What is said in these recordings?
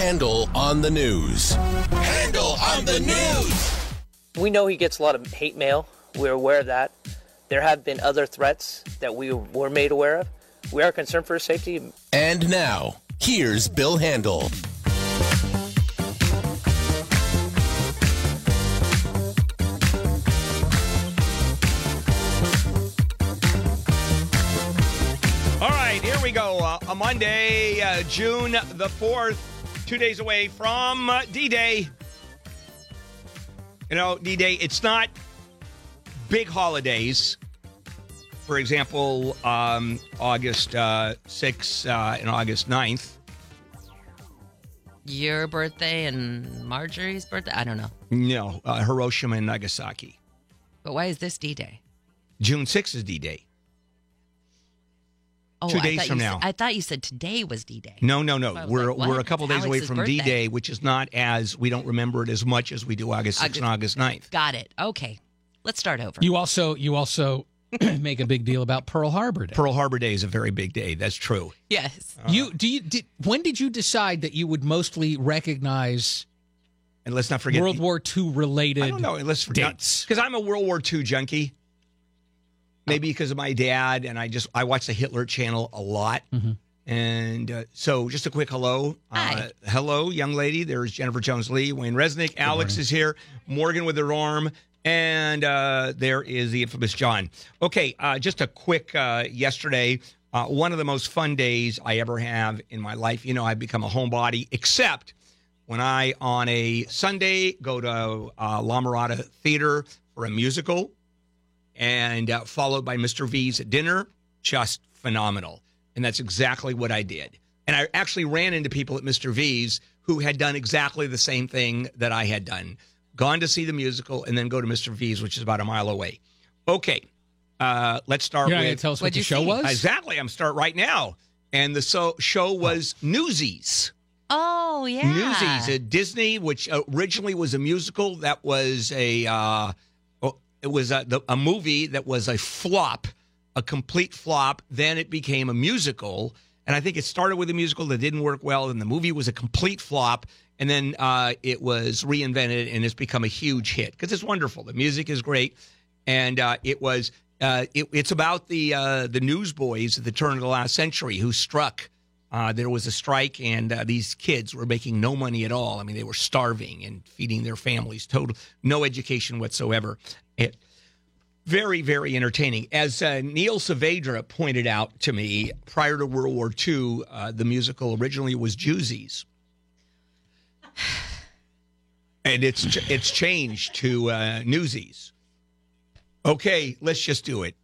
Handel on the news. Handel on the news. We know he gets a lot of hate mail. We're aware of that. There have been other threats that we were made aware of. We are concerned for his safety. And now, here's Bill Handel. All right, here we go. Uh, a Monday, uh, June the 4th, two days away from uh, D Day. You know, D Day, it's not big holidays. For example, um, August uh, 6th uh, and August 9th. Your birthday and Marjorie's birthday? I don't know. No, uh, Hiroshima and Nagasaki. But why is this D Day? June 6th is D Day. Oh, Two I days from now. Said, I thought you said today was D Day. No, no, no. We're like, we're a couple days away from. D Day, which is not as we don't remember it as much as we do August 6th and August 9th. Got it. Okay. Let's start over. You also you also make a big deal about Pearl Harbor Day. Pearl Harbor Day is a very big day. That's true. yes. Uh-huh. You do you did when did you decide that you would mostly recognize And let's not forget World the- War II related I don't know. Let's forget dates? because I'm a World War II junkie. Maybe because of my dad, and I just I watch the Hitler Channel a lot. And uh, so, just a quick hello. Uh, Hi. hello, young lady. There's Jennifer Jones Lee, Wayne Resnick, Alex is here, Morgan with her arm, and uh, there is the infamous John. Okay, uh, just a quick uh, yesterday. Uh, one of the most fun days I ever have in my life. You know, I've become a homebody, except when I, on a Sunday, go to uh, La Mirada Theater for a musical and uh, followed by Mr. V's dinner. Just phenomenal. And that's exactly what I did. And I actually ran into people at Mr. V's who had done exactly the same thing that I had done gone to see the musical and then go to Mr. V's, which is about a mile away. Okay. Uh, let's start You're with. tell us what the show see? was? Exactly. I'm start right now. And the so, show was Newsies. Oh, yeah. Newsies at Disney, which originally was a musical that was a uh, it was a, the, a movie that was a flop, a complete flop. Then it became a musical, and I think it started with a musical that didn't work well, and the movie was a complete flop. And then uh, it was reinvented, and it's become a huge hit because it's wonderful. The music is great, and uh, it was. Uh, it, it's about the uh, the newsboys at the turn of the last century who struck uh, there was a strike, and uh, these kids were making no money at all. I mean, they were starving and feeding their families. Total, no education whatsoever. It very, very entertaining. As uh, Neil Saavedra pointed out to me, prior to World War II, uh, the musical originally was Juicies, and it's it's changed to uh, Newsies. Okay, let's just do it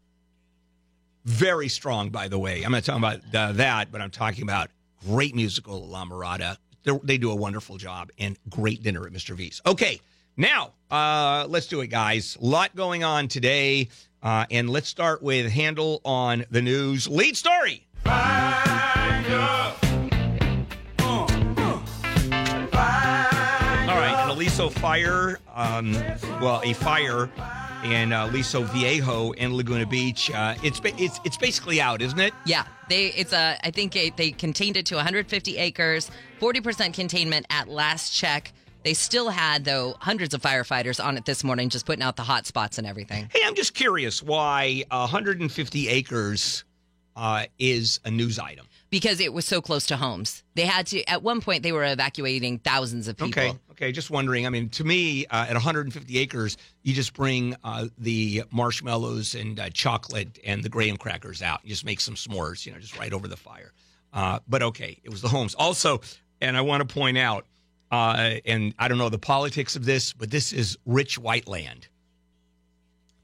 very strong, by the way. I'm not talking about uh, that, but I'm talking about great musical La Mirada. They're, they do a wonderful job and great dinner at Mr. V's. Okay, now uh, let's do it, guys. A lot going on today, uh, and let's start with Handel on the news lead story. All right, an Aliso fire. Um, well, a fire in uh, Aliso Viejo in Laguna Beach. Uh, it's it's it's basically out, isn't it? Yeah, they it's a I think it, they contained it to 150 acres, 40% containment at last check. They still had though hundreds of firefighters on it this morning, just putting out the hot spots and everything. Hey, I'm just curious why 150 acres uh, is a news item. because it was so close to homes. They had to at one point they were evacuating thousands of people. Okay, okay. Just wondering. I mean, to me, uh, at 150 acres, you just bring uh, the marshmallows and uh, chocolate and the graham crackers out. You just make some s'mores, you know, just right over the fire. Uh, but okay, it was the homes. Also, and I want to point out, uh, and I don't know the politics of this, but this is rich white land.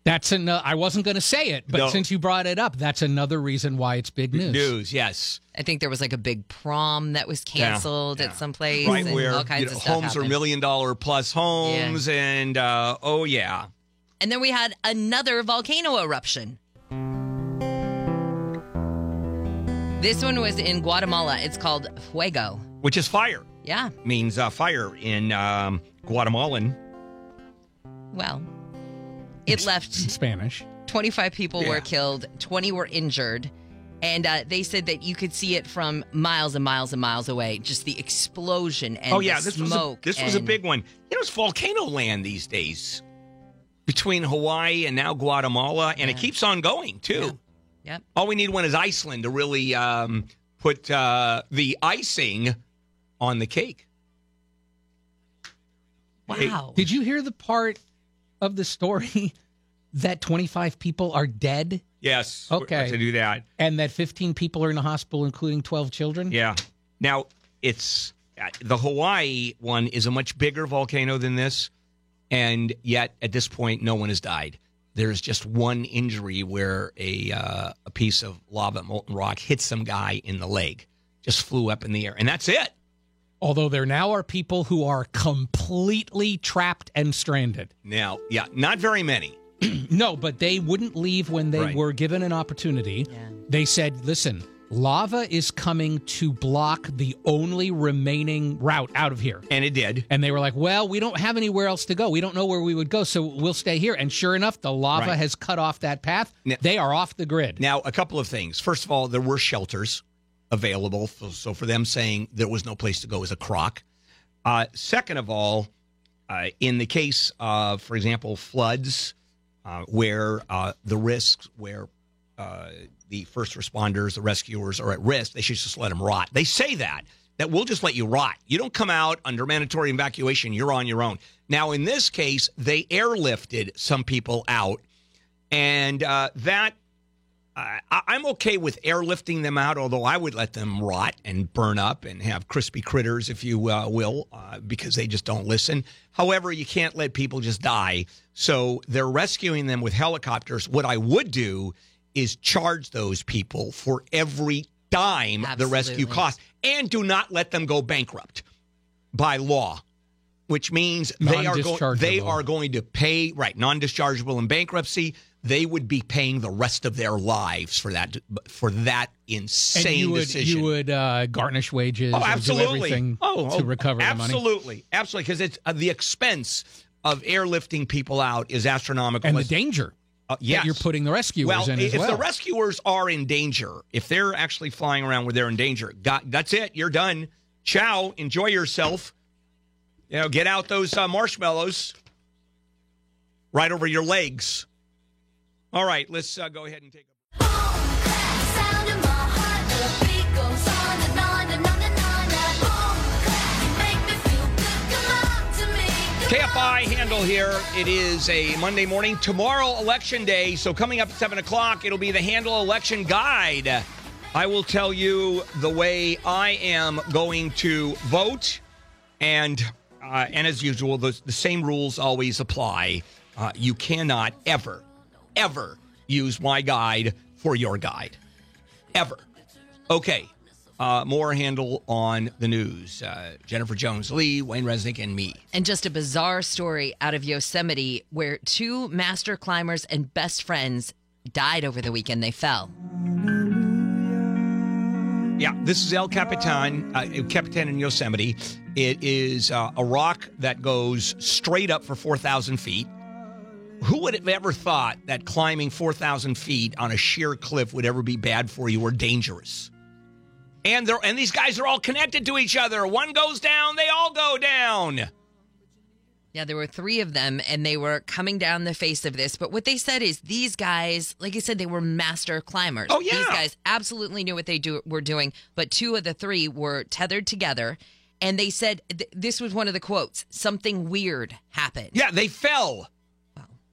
That's an. I wasn't going to say it, but No. since you brought it up, that's another reason why it's big news. News, yes. I think there was like a big prom that was canceled yeah. at some place. Right and where all kinds you know, of stuff homes are million dollar plus homes, and uh, oh yeah, And then we had another volcano eruption. This one was in Guatemala. It's called Fuego. which is fire. Yeah. Means uh, fire in um, Guatemalan. Well, it left In Spanish. 25 people Yeah. were killed, 20 were injured. And uh, they said that you could see it from miles and miles and miles away, just the explosion and oh yeah, the this smoke. was a, this was a big one. You know, it's volcano land these days between Hawaii and now Guatemala, and it keeps on going too. Yep. All we need one is Iceland to really um, put uh, the icing on the cake. Wow. Did you hear the part of the story that 25 people are dead Yes. Okay. To do that. and that 15 people are in the hospital, including 12 children? Yeah. Now it's uh, the Hawaii one is a much bigger volcano than this, and yet at this point, no one has died. There's just one injury where a uh, a piece of lava molten rock hit some guy in the leg, just flew up in the air, and that's it. Although there now are people who are completely trapped and stranded. Now, yeah, not very many. No, but they wouldn't leave when they Right. were given an opportunity. Yeah. They said, listen, lava is coming to block the only remaining route out of here. And it did. And they were like, well, we don't have anywhere else to go. We don't know where we would go. So we'll stay here. And sure enough, the lava Right. has cut off that path. Now- they are off the grid. Now, a couple of things. First of all, there were shelters available. So, for them saying there was no place to go is a crock. Uh, second of all, uh, in the case of, for example, floods, uh, where uh, the risks, where uh, the first responders, the rescuers are at risk, they should just let them rot. They say that, that we'll just let you rot. You don't come out under mandatory evacuation, you're on your own. Now, in this case, they airlifted some people out, and uh, that I- I'm okay with airlifting them out, although I would let them rot and burn up and have crispy critters, if you uh, will, uh, because they just don't listen. However, you can't let people just die. So they're rescuing them with helicopters. What I would do is charge those people for every dime the rescue Absolutely. costs and do not let them go bankrupt by law. Which means they are going they are going to pay right non-dischargeable in bankruptcy they would be paying the rest of their lives for that for that and insane you would, decision. you would uh, garnish wages oh, absolutely. everything oh, to oh, recover the money. absolutely, absolutely, because it's uh, the expense of airlifting people out is astronomical. And the danger uh, that yes. you're putting the rescuers well, in as if well. the rescuers are in danger, if they're actually flying around where they're in danger, got, that's it. You're done. Ciao. Enjoy yourself. You know, get out those uh, marshmallows right over your legs. All right, let's uh, go ahead and take a. KFI Handel here. It is a Monday morning. Tomorrow, election day. So coming up at seven o'clock, it'll be the Handel election guide. I will tell you the way I am going to vote, and uh, and as usual, the, the same rules always apply. Uh, you cannot ever, ever use my guide for your guide, ever. Okay. Uh, more Handel on the news. Uh, Jennifer Jones Lee, Wayne Resnick, and me. And just a bizarre story out of Yosemite where two master climbers and best friends died over the weekend. They fell. Yeah, this is El Capitan, uh, Capitan in Yosemite. It is uh, a rock that goes straight up for 4,000 feet. Who would have ever thought that climbing 4,000 feet on a sheer cliff would ever be bad for you or dangerous? And they're and these guys are all connected to each other. One goes down, they all go down. Yeah, there were three of them and they were coming down the face of this. But what they said is these guys, like I said, they were master climbers. Oh, yeah. These guys absolutely knew what they do, were doing. But two of the three were tethered together. And they said th- this was one of the quotes something weird happened. Yeah, they fell.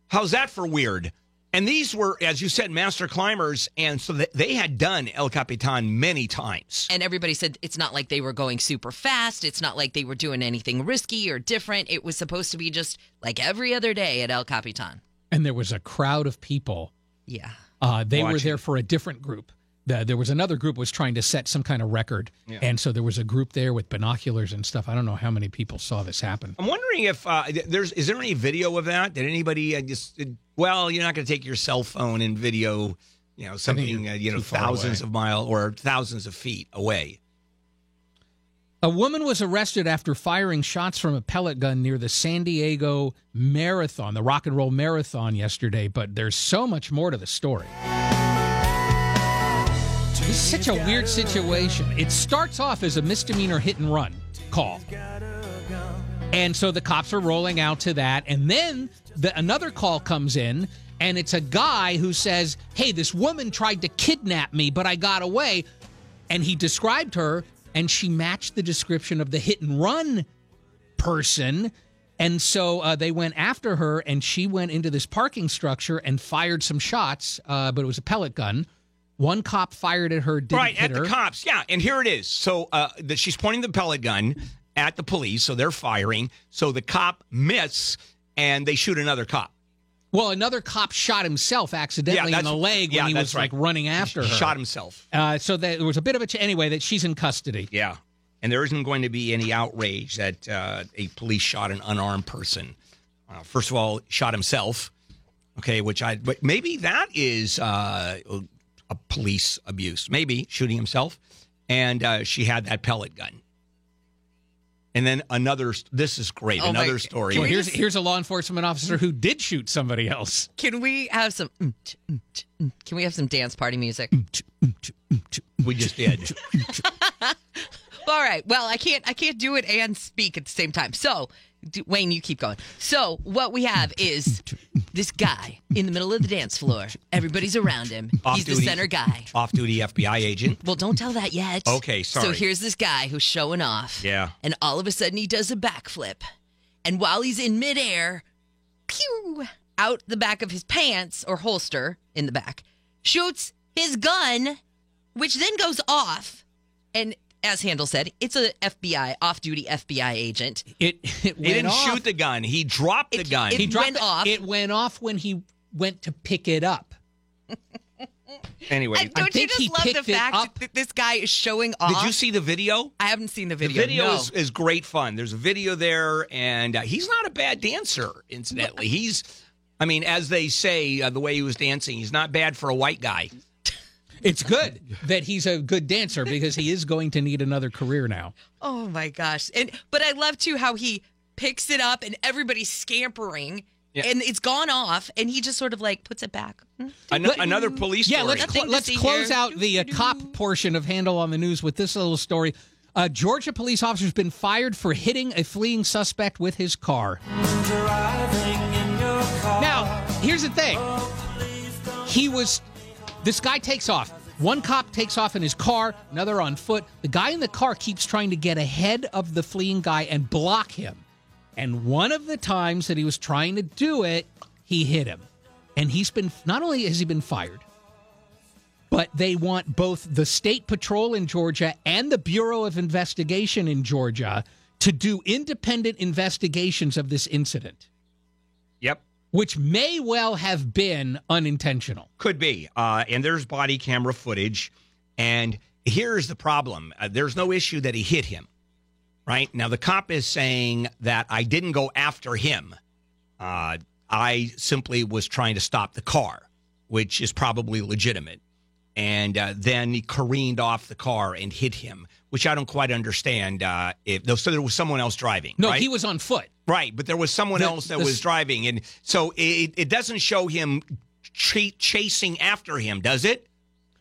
How's that for weird? And these were, as you said, master climbers, and so they had done El Capitan many times. And everybody said it's not like they were going super fast. It's not like they were doing anything risky or different. It was supposed to be just like every other day at El Capitan. and there was a crowd of people. Yeah. Uh, they were there for a different group. The, there was another group was trying to set some kind of record, Yeah. and so there was a group there with binoculars and stuff. I don't know how many people saw this happen. I'm wondering if uh, there's is there any video of that? Did anybody uh, just? Did, well, you're not going to take your cell phone and video, you know, something uh, you know thousands of mile or thousands of feet away. A woman was arrested after firing shots from a pellet gun near the San Diego Marathon, the Rock and Roll Marathon yesterday, but there's so much more to the story. This is such a weird situation. It starts off as a misdemeanor hit and run call. And so the cops are rolling out to that. And then the, another call comes in, and it's a guy who says, Hey, this woman tried to kidnap me, but I got away. And he described her, and she matched the description of the hit and run person. And so uh, they went after her, and she went into this parking structure and fired some shots, uh, but it was a pellet gun. One cop fired at her, didn't right at her. the cops. Yeah, and here it is. So uh, the, she's pointing the pellet gun at the police, so they're firing. So the cop misses, and they shoot another cop. Well, another cop shot himself accidentally in the leg yeah, when he was like running after her. Shot himself. Uh, so that, there was a bit of a ch- anyway that she's in custody. Yeah, and there isn't going to be any outrage that uh, a police shot an unarmed person. Uh, first of all, shot himself. Okay, which I but maybe that is uh, a police abuse. Maybe shooting himself, and uh, she had that pellet gun. And then another. This is great. Oh my- another story. Well, we here's just- here's a law enforcement officer who did shoot somebody else. Can we have some? mm, ch, mm, ch, mm. Can we have some dance party music? we just did. All right. Well, I can't. I can't do it and speak at the same time. So, Wayne, you keep going. So, what we have is this guy in the middle of the dance floor. Everybody's around him. He's the center guy. Off-duty FBI agent. Well, don't tell that yet. Okay, sorry. So here's this guy who's showing off. Yeah. And all of a sudden he does a backflip. And while he's in midair, pew, out the back of his pants or holster in the back, shoots his gun, which then goes off. And as Handel said, it's a FBI, off duty FBI agent. It it went He didn't off. shoot the gun. He dropped the It- gun. it- He dropped went it- off. It went off when he went to pick it up. anyway, And don't you think just he love the picked it fact up. that this guy is showing off? did you see the video? I haven't seen the video. The video. video no. is, is great fun. There's a video there, and uh, he's not a bad dancer, incidentally. He's, I mean, as they say, uh, the way he was dancing, he's not bad for a white guy. It's good that he's a good dancer because he is going to need another career now. Oh my gosh. And but I love too how he picks it up and everybody's scampering Yeah. and it's gone off and he just sort of like puts it back. Hmm? An- another police Yeah, let's cl- let's close here. out the uh, cop portion of Handel on the News with this little story. A Georgia police officer has been fired for hitting a fleeing suspect with his car. Now, here's the thing. He was this guy takes off. One cop takes off in his car, another on foot. The guy in the car keeps trying to get ahead of the fleeing guy and block him. And one of the times that he was trying to do it, he hit him. And he's been not only has he been fired, but they want both the state patrol in Georgia and the Bureau of Investigation in Georgia to do independent investigations of this incident. Which may well have been unintentional. Could be. Uh, and there's body camera footage. And here's the problem uh, there's no issue that he hit him, right? Now, the cop is saying that I didn't go after him. Uh, I simply was trying to stop the car, which is probably legitimate. And uh, then he careened off the car and hit him, which I don't quite understand. Uh, if so, there was someone else driving. No, right? he was on foot. Right, but there was someone The- else that the- was driving, and so it, it doesn't show him ch- chasing after him, does it?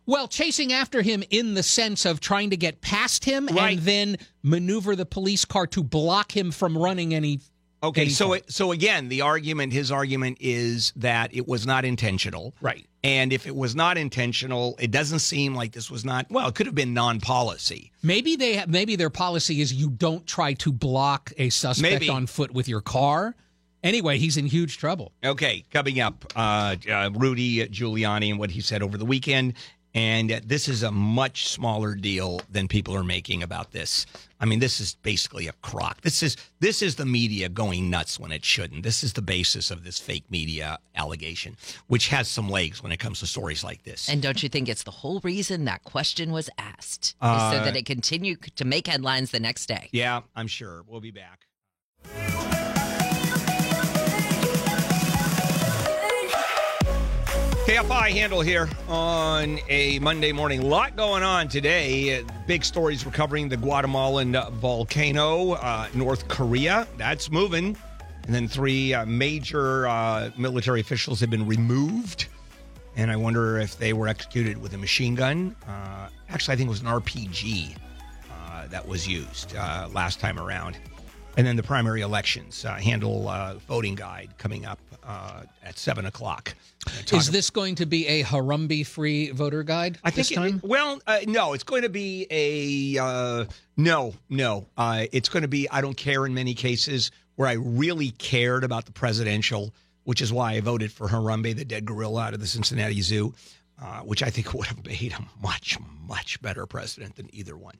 Well, chasing after him in the sense of trying to get past him Right. and then maneuver the police car to block him from running any. Okay, so it, so again, the argument, his argument is that it was not intentional, Right. And if it was not intentional, it doesn't seem like this was not. Well, it could have been non-policy. Maybe they have, maybe their policy is you don't try to block a suspect Maybe. on foot with your car. Anyway, he's in huge trouble. Okay, coming up, uh, uh, Rudy Giuliani and what he said over the weekend. And this is a much smaller deal than people are making about this. I mean, this is basically a crock. This is this is the media going nuts when it shouldn't. This is the basis of this fake media allegation, which has some legs when it comes to stories like this. And don't you think it's the whole reason that question was asked? Uh, so that it continued to make headlines the next day. yeah, I'm sure we'll be back. KFI Handel here on a Monday morning. lot going on today. Big stories recovering the Guatemalan volcano, uh, North Korea. That's moving. And then three uh, major uh, military officials have been removed. and I wonder if they were executed with a machine gun. Uh, actually, I think it was an RPG uh, that was used uh, last time around. And then the primary elections Handel voting guide coming up at seven o'clock. Is this going to be a Harambe free voter guide I this time? It, well, uh, no, it's going to be a uh, no, no. Uh, it's going to be I don't care in many cases where I really cared about the presidential, which is why I voted for Harambe, the dead gorilla out of the Cincinnati Zoo, uh, which I think would have made a much, much better president than either one.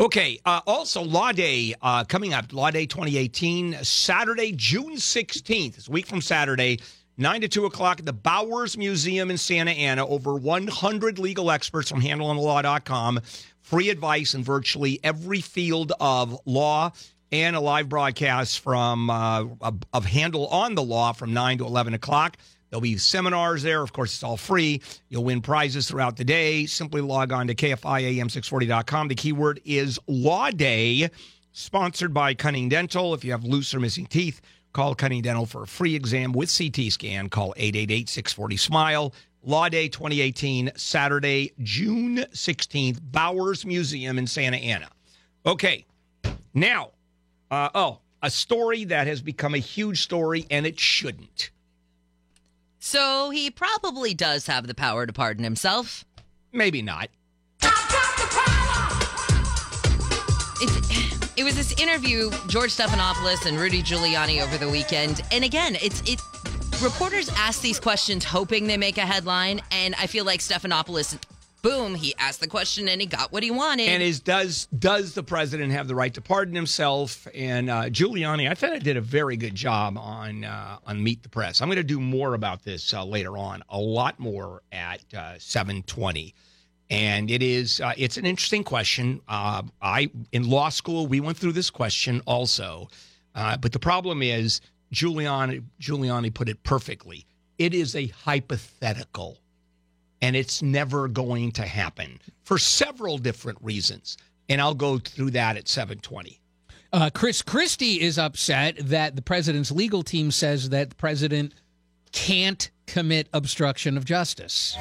Okay. Uh, also, Law Day uh, coming up. Law Day 2018, Saturday, June 16th. It's a week from Saturday. 9 to 2 o'clock at the Bowers Museum in Santa Ana. Over 100 legal experts from handelonthelaw.com. Free advice in virtually every field of law and a live broadcast from uh, of, Handel on the Law from 9 to 11 o'clock. There'll be seminars there. Of course, it's all free. You'll win prizes throughout the day. Simply log on to KFIAM640.com. The keyword is Law Day, sponsored by Cunning Dental. If you have loose or missing teeth, call Cunning Dental for a free exam with CT scan. Call 888 640 SMILE. Law Day 2018, Saturday, June 16th, Bowers Museum in Santa Ana. Okay, now, uh, oh, a story that has become a huge story, and it shouldn't. So he probably does have the power to pardon himself. Maybe not. It was this interview, George Stephanopoulos and Rudy Giuliani over the weekend. And again, it's it. Reporters ask these questions hoping they make a headline, and I feel like Stephanopoulos, boom, he asked the question and he got what he wanted. And is does does the president have the right to pardon himself? And uh, Giuliani, I thought I did a very good job on uh, on Meet the Press. I'm going to do more about this uh, later on, a lot more at uh, 7:20. And it is uh, it's an interesting question. Uh, I in law school we went through this question also, uh, but the problem is Giuliani Giuliani put it perfectly. It is a hypothetical and it's never going to happen for several different reasons. And I'll go through that at 720. Uh, Chris Christie is upset that the president's legal team says that the president can't commit obstruction of justice.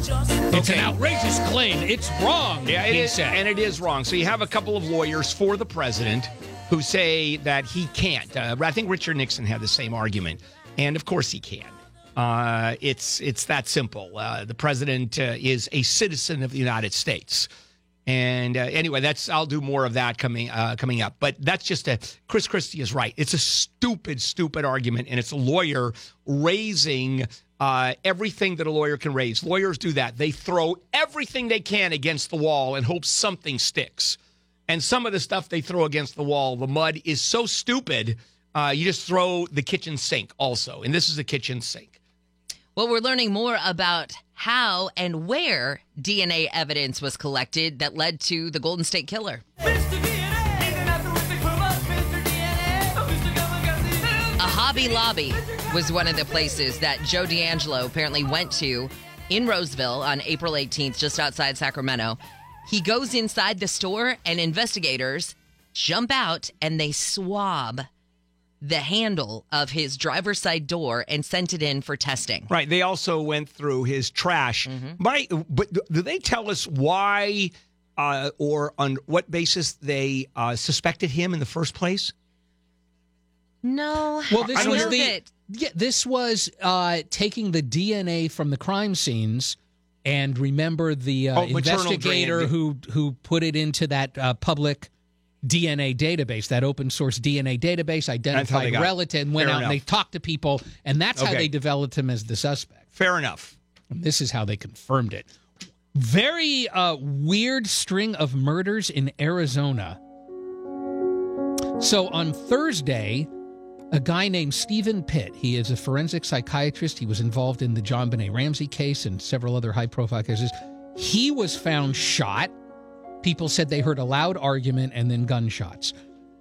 It's an outrageous claim. It's wrong. Yeah, it is, said. and it is wrong. So you have a couple of lawyers for the president who say that he can't. Uh, I think Richard Nixon had the same argument, and of course he can. Uh, it's it's that simple. Uh, the president uh, is a citizen of the United States, and uh, anyway, that's I'll do more of that coming uh, coming up. But that's just a Chris Christie is right. It's a stupid, stupid argument, and it's a lawyer raising uh, everything that a lawyer can raise. Lawyers do that. They throw everything they can against the wall and hope something sticks. And some of the stuff they throw against the wall, the mud is so stupid. Uh, you just throw the kitchen sink also, and this is a kitchen sink. Well, we're learning more about how and where DNA evidence was collected that led to the Golden State Killer. Hobby Lobby was one of the places that Joe DeAngelo apparently went to in Roseville on April 18th, just outside Sacramento. He goes inside the store, and investigators jump out and they swab the handle of his driver's side door and sent it in for testing. Right. They also went through his trash. My, but do they tell us why uh, or on what basis they uh, suspected him in the first place? No. Well, this I was the that- yeah. This was uh, taking the DNA from the crime scenes, and remember the uh, Oh, investigator who who put it into that uh, public DNA database, that open source DNA database, identified got relative, and went Fair out and they talked to people, and that's how they developed him as the suspect. Fair enough. And this is how they confirmed it. Very uh, weird string of murders in Arizona. So on Thursday, a guy named Steven Pitt, he is a forensic psychiatrist. He was involved in the JonBenét Ramsey case and several other high profile cases. He was found shot. People said they heard a loud argument and then gunshots.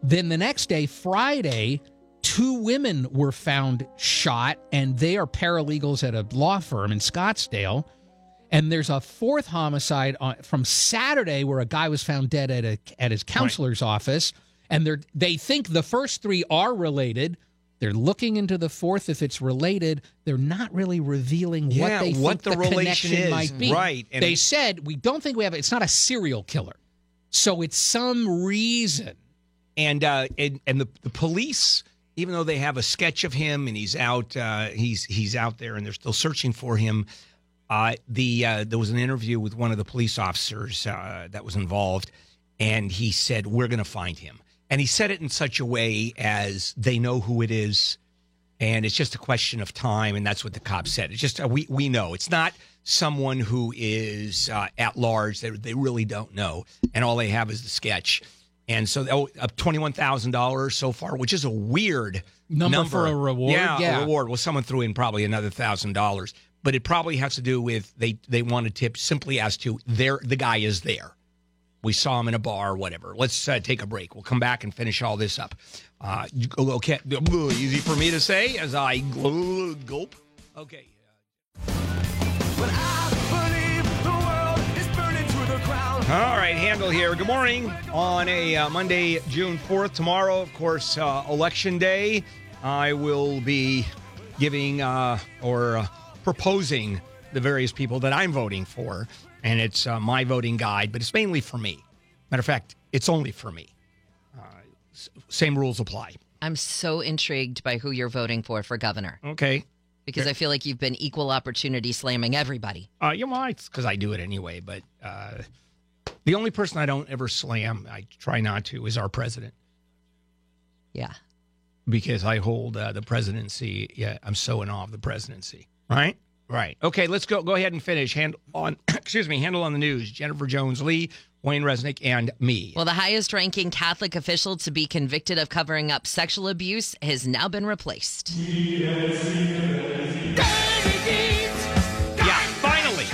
Then the next day, Friday, two women were found shot, and they are paralegals at a law firm in Scottsdale. And there's a fourth homicide on, from Saturday where a guy was found dead at a at his counselor's office, and they they think the first three are related. They're looking into the fourth if it's related. They're not really revealing Yeah, what they what think the the, relation is. might be. Right, and- they said we don't think we have. It's not a serial killer, so it's some reason. and uh, and and the, the police, even though they have a sketch of him and he's out, uh, he's he's out there and they're still searching for him. Uh, the uh, there was an interview with one of the police officers uh, that was involved, and he said, "We're going to find him." And he said it in such a way as they know who it is, and it's just a question of time. And that's what the cop said. It's just uh, we we know it's not someone who is uh, at large. They they really don't know, and all they have is the sketch. And so, oh, uh, twenty-one thousand dollars so far, which is a weird Number for a reward? Yeah, Yeah. a reward. Well, someone threw in probably another thousand dollars, but it probably has to do with they they want a tip simply as to there the guy is there. We saw him in a bar, whatever. Let's uh, take a break. We'll come back and finish all this up. Uh, okay, easy for me to say as I gulp. Okay. All right, Handel here. Good morning on a uh, Monday, June 4th. Tomorrow, of course, uh, Election Day. I will be giving uh, or uh, proposing the various people that I'm voting for. And it's uh, my voting guide, but it's mainly for me. Matter of fact, it's only for me. Uh, same rules apply. I'm so intrigued by who you're voting for for governor Okay. because I feel like you've been equal opportunity slamming everybody. Uh, you know, it's because I do it anyway. But uh, the only person I don't ever slam, I try not to, is our president. Yeah. because I hold uh, the presidency. Yeah, I'm so in awe of the presidency. Right? Right. Okay, let's go. Go ahead and finish. Handel on. excuse me. Handel on the news. Jennifer Jones Lee, Wayne Resnick, and me. Well, the highest ranking Catholic official to be convicted of covering up sexual abuse has now been replaced. yeah. Finally.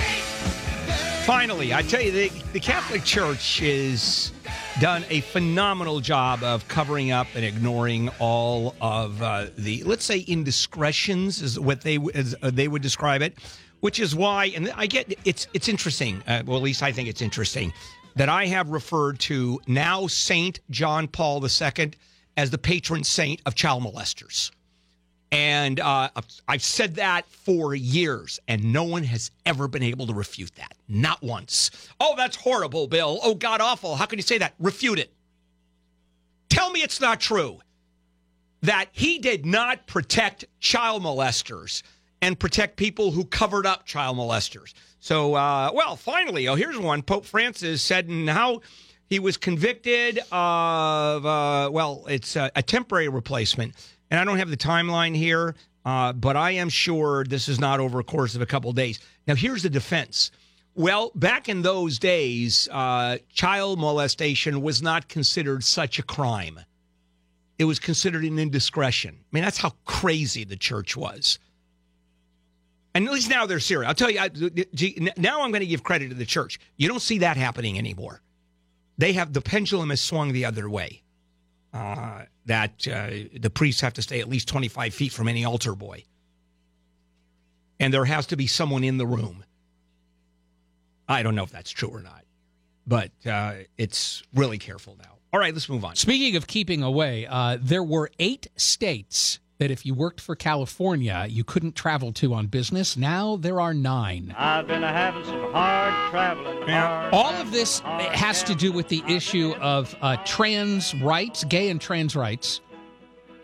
Finally, I tell you, the, the Catholic Church has done a phenomenal job of covering up and ignoring all of uh, the, let's say, indiscretions, is what they uh, they would describe it. Which is why, and I get it's it's interesting. Uh, well, at least I think it's interesting that I have referred to now Saint John Paul II as the patron saint of child molesters. And uh, I've said that for years, and no one has ever been able to refute that. Not once. Oh, that's horrible, Bill. Oh, God awful. How can you say that? Refute it. Tell me it's not true that he did not protect child molesters and protect people who covered up child molesters. So, uh, well, finally, oh, here's one. Pope Francis said in how he was convicted of, uh, well, it's a temporary replacement. And I don't have the timeline here, uh, but I am sure this is not over a course of a couple days. Now, here's the defense. Well, back in those days, uh, child molestation was not considered such a crime it was considered an indiscretion. I mean, that's how crazy the church was. And at least now they're serious. I'll tell you, I, now I'm going to give credit to the church. You don't see that happening anymore. They have the pendulum has swung the other way. Uh, that uh, the priests have to stay at least 25 feet from any altar boy, and there has to be someone in the room. I don't know if that's true or not, but uh, it's really careful now. All right, let's move on. Speaking of keeping away, uh, there were eight states that if you worked for California, you couldn't travel to on business. Now there are nine. I've been having some hard traveling. Yeah. hard All of this has to do with the issue of uh, trans rights, gay and trans rights.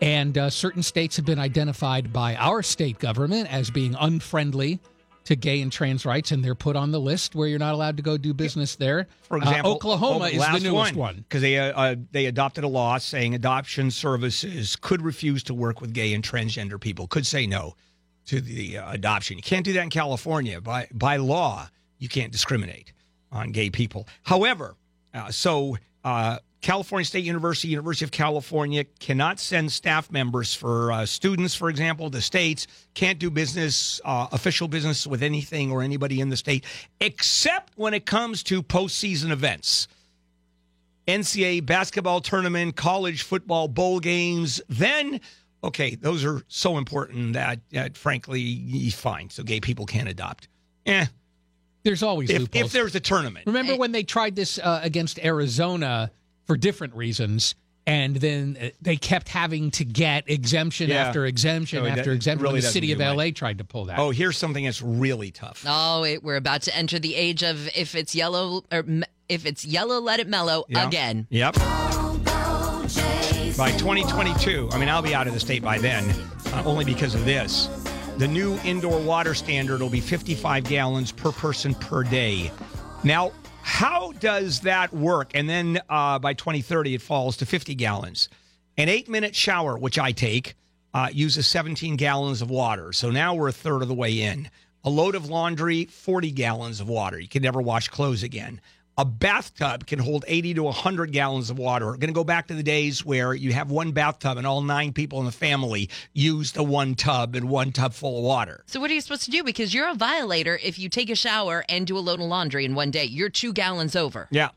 And uh, certain states have been identified by our state government as being unfriendly to gay and trans rights, and they're put on the list where you're not allowed to go do business there. For Uh, example, Oklahoma is the last newest one. because they uh, uh, they adopted a law saying adoption services could refuse to work with gay and transgender people, could say no to the uh, adoption. You can't do that in California by by law. You can't discriminate on gay people. However, uh, so uh, California State University, University of California cannot send staff members for uh, students, for example, the states can't do business, uh, official business with anything or anybody in the state, except when it comes to postseason events. NCAA basketball tournament, college football bowl games, then okay, those are so important that, that frankly, fine. So gay people can't adopt. Eh, There's always if, loopholes. if there's a tournament. Remember when they tried this uh, against Arizona for different reasons, And then uh, they kept having to get exemption Yeah. after exemption So after exemption. really the city of LA much. tried to pull that. Oh, here's something that's really tough. Oh, it, we're about to enter the age of if it's yellow or if it's yellow, let it mellow Yeah. again. Yep. By 2022, I mean, I'll be out of the state by then, uh, only because of this. The new indoor water standard will be 55 gallons per person per day. Now, how does that work? And then uh, by 2030, it falls to 50 gallons. An eight minute shower, which I take, uh, uses 17 gallons of water. So now we're a third of the way in. A load of laundry, 40 gallons of water. You can never wash clothes again. A bathtub can hold 80 to 100 gallons of water. We're going to go back to the days where you have one bathtub and all nine people in the family use the one tub and one tub full of water. So what are you supposed to do? Because you're a violator if you take a shower and do a load of laundry in one day. You're two gallons over. Yeah.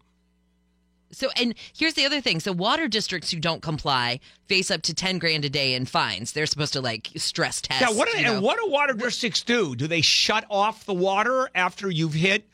So and here's the other thing. So water districts who don't comply face up to ten grand a day in fines. They're supposed to like stress test. Yeah, what do, you know. what do water districts do? Do they shut off the water after you've hit,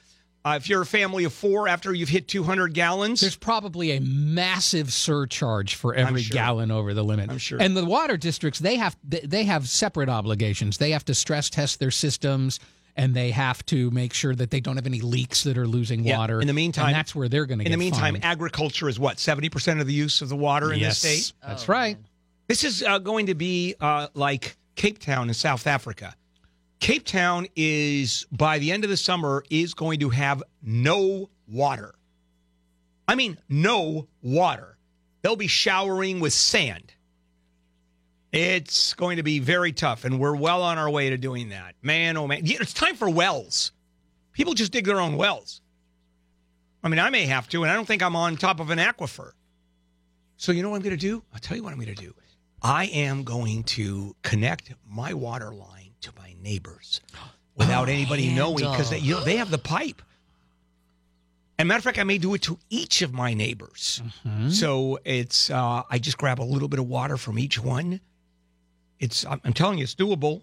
uh, if you're a family of four, after you've hit 200 gallons? There's probably a massive surcharge for every sure. gallon over the limit. I'm sure. And the water districts, they have they- have separate obligations. They have to stress test their systems, and they have to make sure that they don't have any leaks that are losing Yeah. water. In the meantime- and that's where they're going to. Get. In the meantime, agriculture is what, 70% of the use of the water in yes, this state? that's Oh, right. This is uh, going to be uh, like Cape Town in South Africa. Cape Town is by the end of the summer is going to have no water. I mean, no water. They'll be showering with sand. It's going to be very tough, and we're well on our way to doing that. Man, oh man, it's time for wells. People just dig their own wells. I mean, I may have to, and I don't think I'm on top of an aquifer. So you know what I'm going to do? I'll tell you what I'm going to do. I am going to connect my water line neighbors without anybody knowing because they, you know, they have the pipe. And matter of fact, I may do it to each of my neighbors. So it's uh, I just grab a little bit of water from each one. It's I'm telling you, it's doable.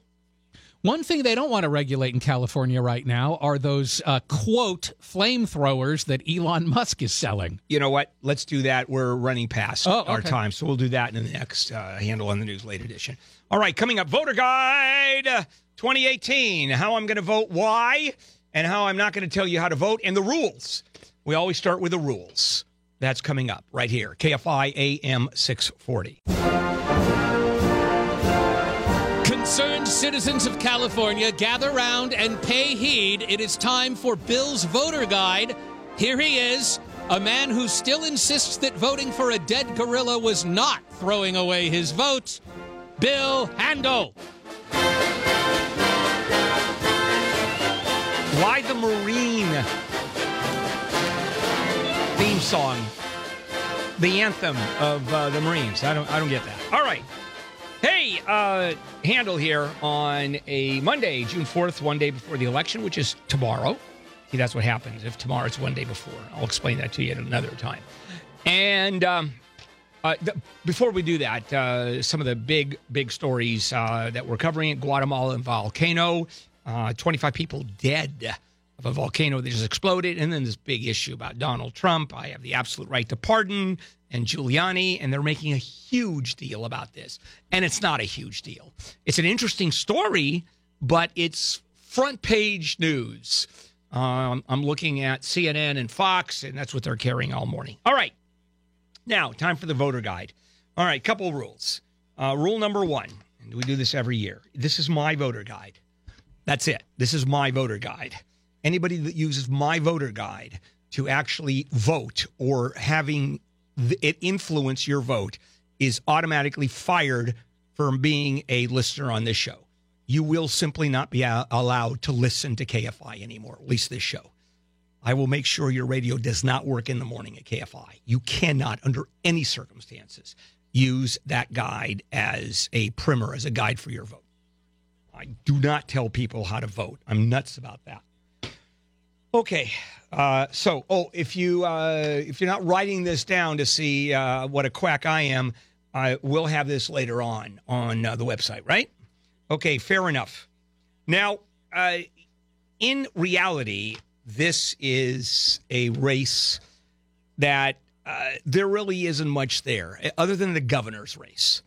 One thing they don't want to regulate in California right now are those uh, quote flamethrowers that Elon Musk is selling. You know what? Let's do that. We're running past Oh, our time, so we'll do that in the next uh, Handel on the news late edition. All right, coming up, voter guide 2018. How I'm going to vote, why, and how I'm not going to tell you how to vote, and the rules. We always start with the rules. That's coming up right here. KFI AM 640. Concerned citizens of California, gather round and pay heed. It is time for Bill's voter guide. Here he is, a man who still insists that voting for a dead gorilla was not throwing away his vote. Bill Handel. Why the Marine theme song? The anthem of uh, the Marines. I don't. I don't get that. All right. Hey, uh, Handel here on a Monday, June fourth, one day before the election, which is tomorrow. See, that's what happens if tomorrow tomorrow's one day before. I'll explain that to you at another time. And um, uh, th- before we do that, uh, some of the big, big stories uh, that we're covering at Guatemala and volcano. Uh, 25 people dead of a volcano that just exploded. And then this big issue about Donald Trump. I have the absolute right to pardon and Giuliani. And they're making a huge deal about this. And it's not a huge deal. It's an interesting story, but it's front page news. Um, I'm looking at CNN and Fox, and that's what they're carrying all morning. All right. Now, time for the voter guide. All right, couple rules. Uh, rule number one, and we do this every year. This is my voter guide. That's it. This is my voter guide. Anybody that uses my voter guide to actually vote or having it influence your vote is automatically fired from being a listener on this show. You will simply not be allowed to listen to KFI anymore, at least this show. I will make sure your radio does not work in the morning at KFI. You cannot, under any circumstances, use that guide as a primer, as a guide for your vote. I do not tell people how to vote. I'm nuts about that. Okay, uh, so oh, if you uh, if you're not writing this down to see uh, what a quack I am, I will have this later on on uh, the website, right? Okay, fair enough. Now, uh, in reality, this is a race that uh, there really isn't much there other than the governor's race.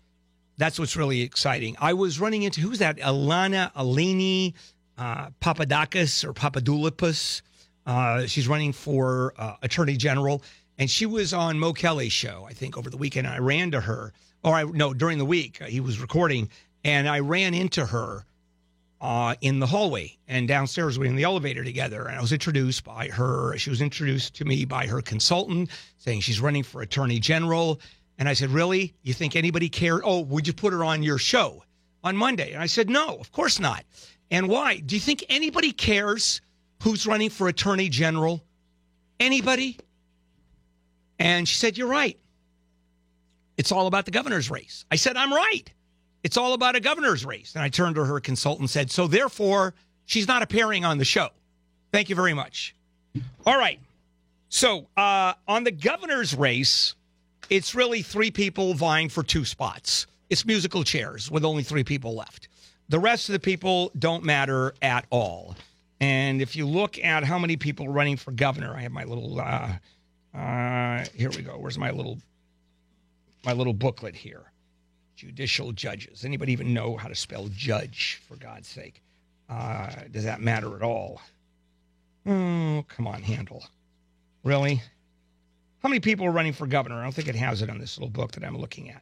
That's what's really exciting. I was running into who's that? Alana Alini uh, Papadakis or Papadoulipas. Uh, she's running for uh, attorney general, and she was on Mo Kelly's show, I think, over the weekend. I ran to her, or I no during the week uh, he was recording, and I ran into her uh, in the hallway and downstairs we were in the elevator together and i was introduced by her she was introduced to me by her consultant saying she's running for attorney general and i said really? You think anybody cared? Oh would you put her on your show on monday. And i said no of course not. And why? Do you think anybody cares who's running for attorney general? Anybody? And she said you're right. It's all about the governor's race. I said i'm right. It's all about a governor's race. And I turned to her consultant and said, So therefore, she's not appearing on the show. Thank you very much. All right. So uh, on the governor's race, it's really three people vying for two spots. It's musical chairs with only three people left. The rest of the people don't matter at all. And if you look at how many people are running for governor, I have my little. Uh, uh, here we go. Where's my little my little booklet here? judicial judges. Anybody even know how to spell judge, for God's sake? Uh, does that matter at all? Oh, come on, Handel. Really? How many people are running for governor? I don't think it has it on this little book that I'm looking at.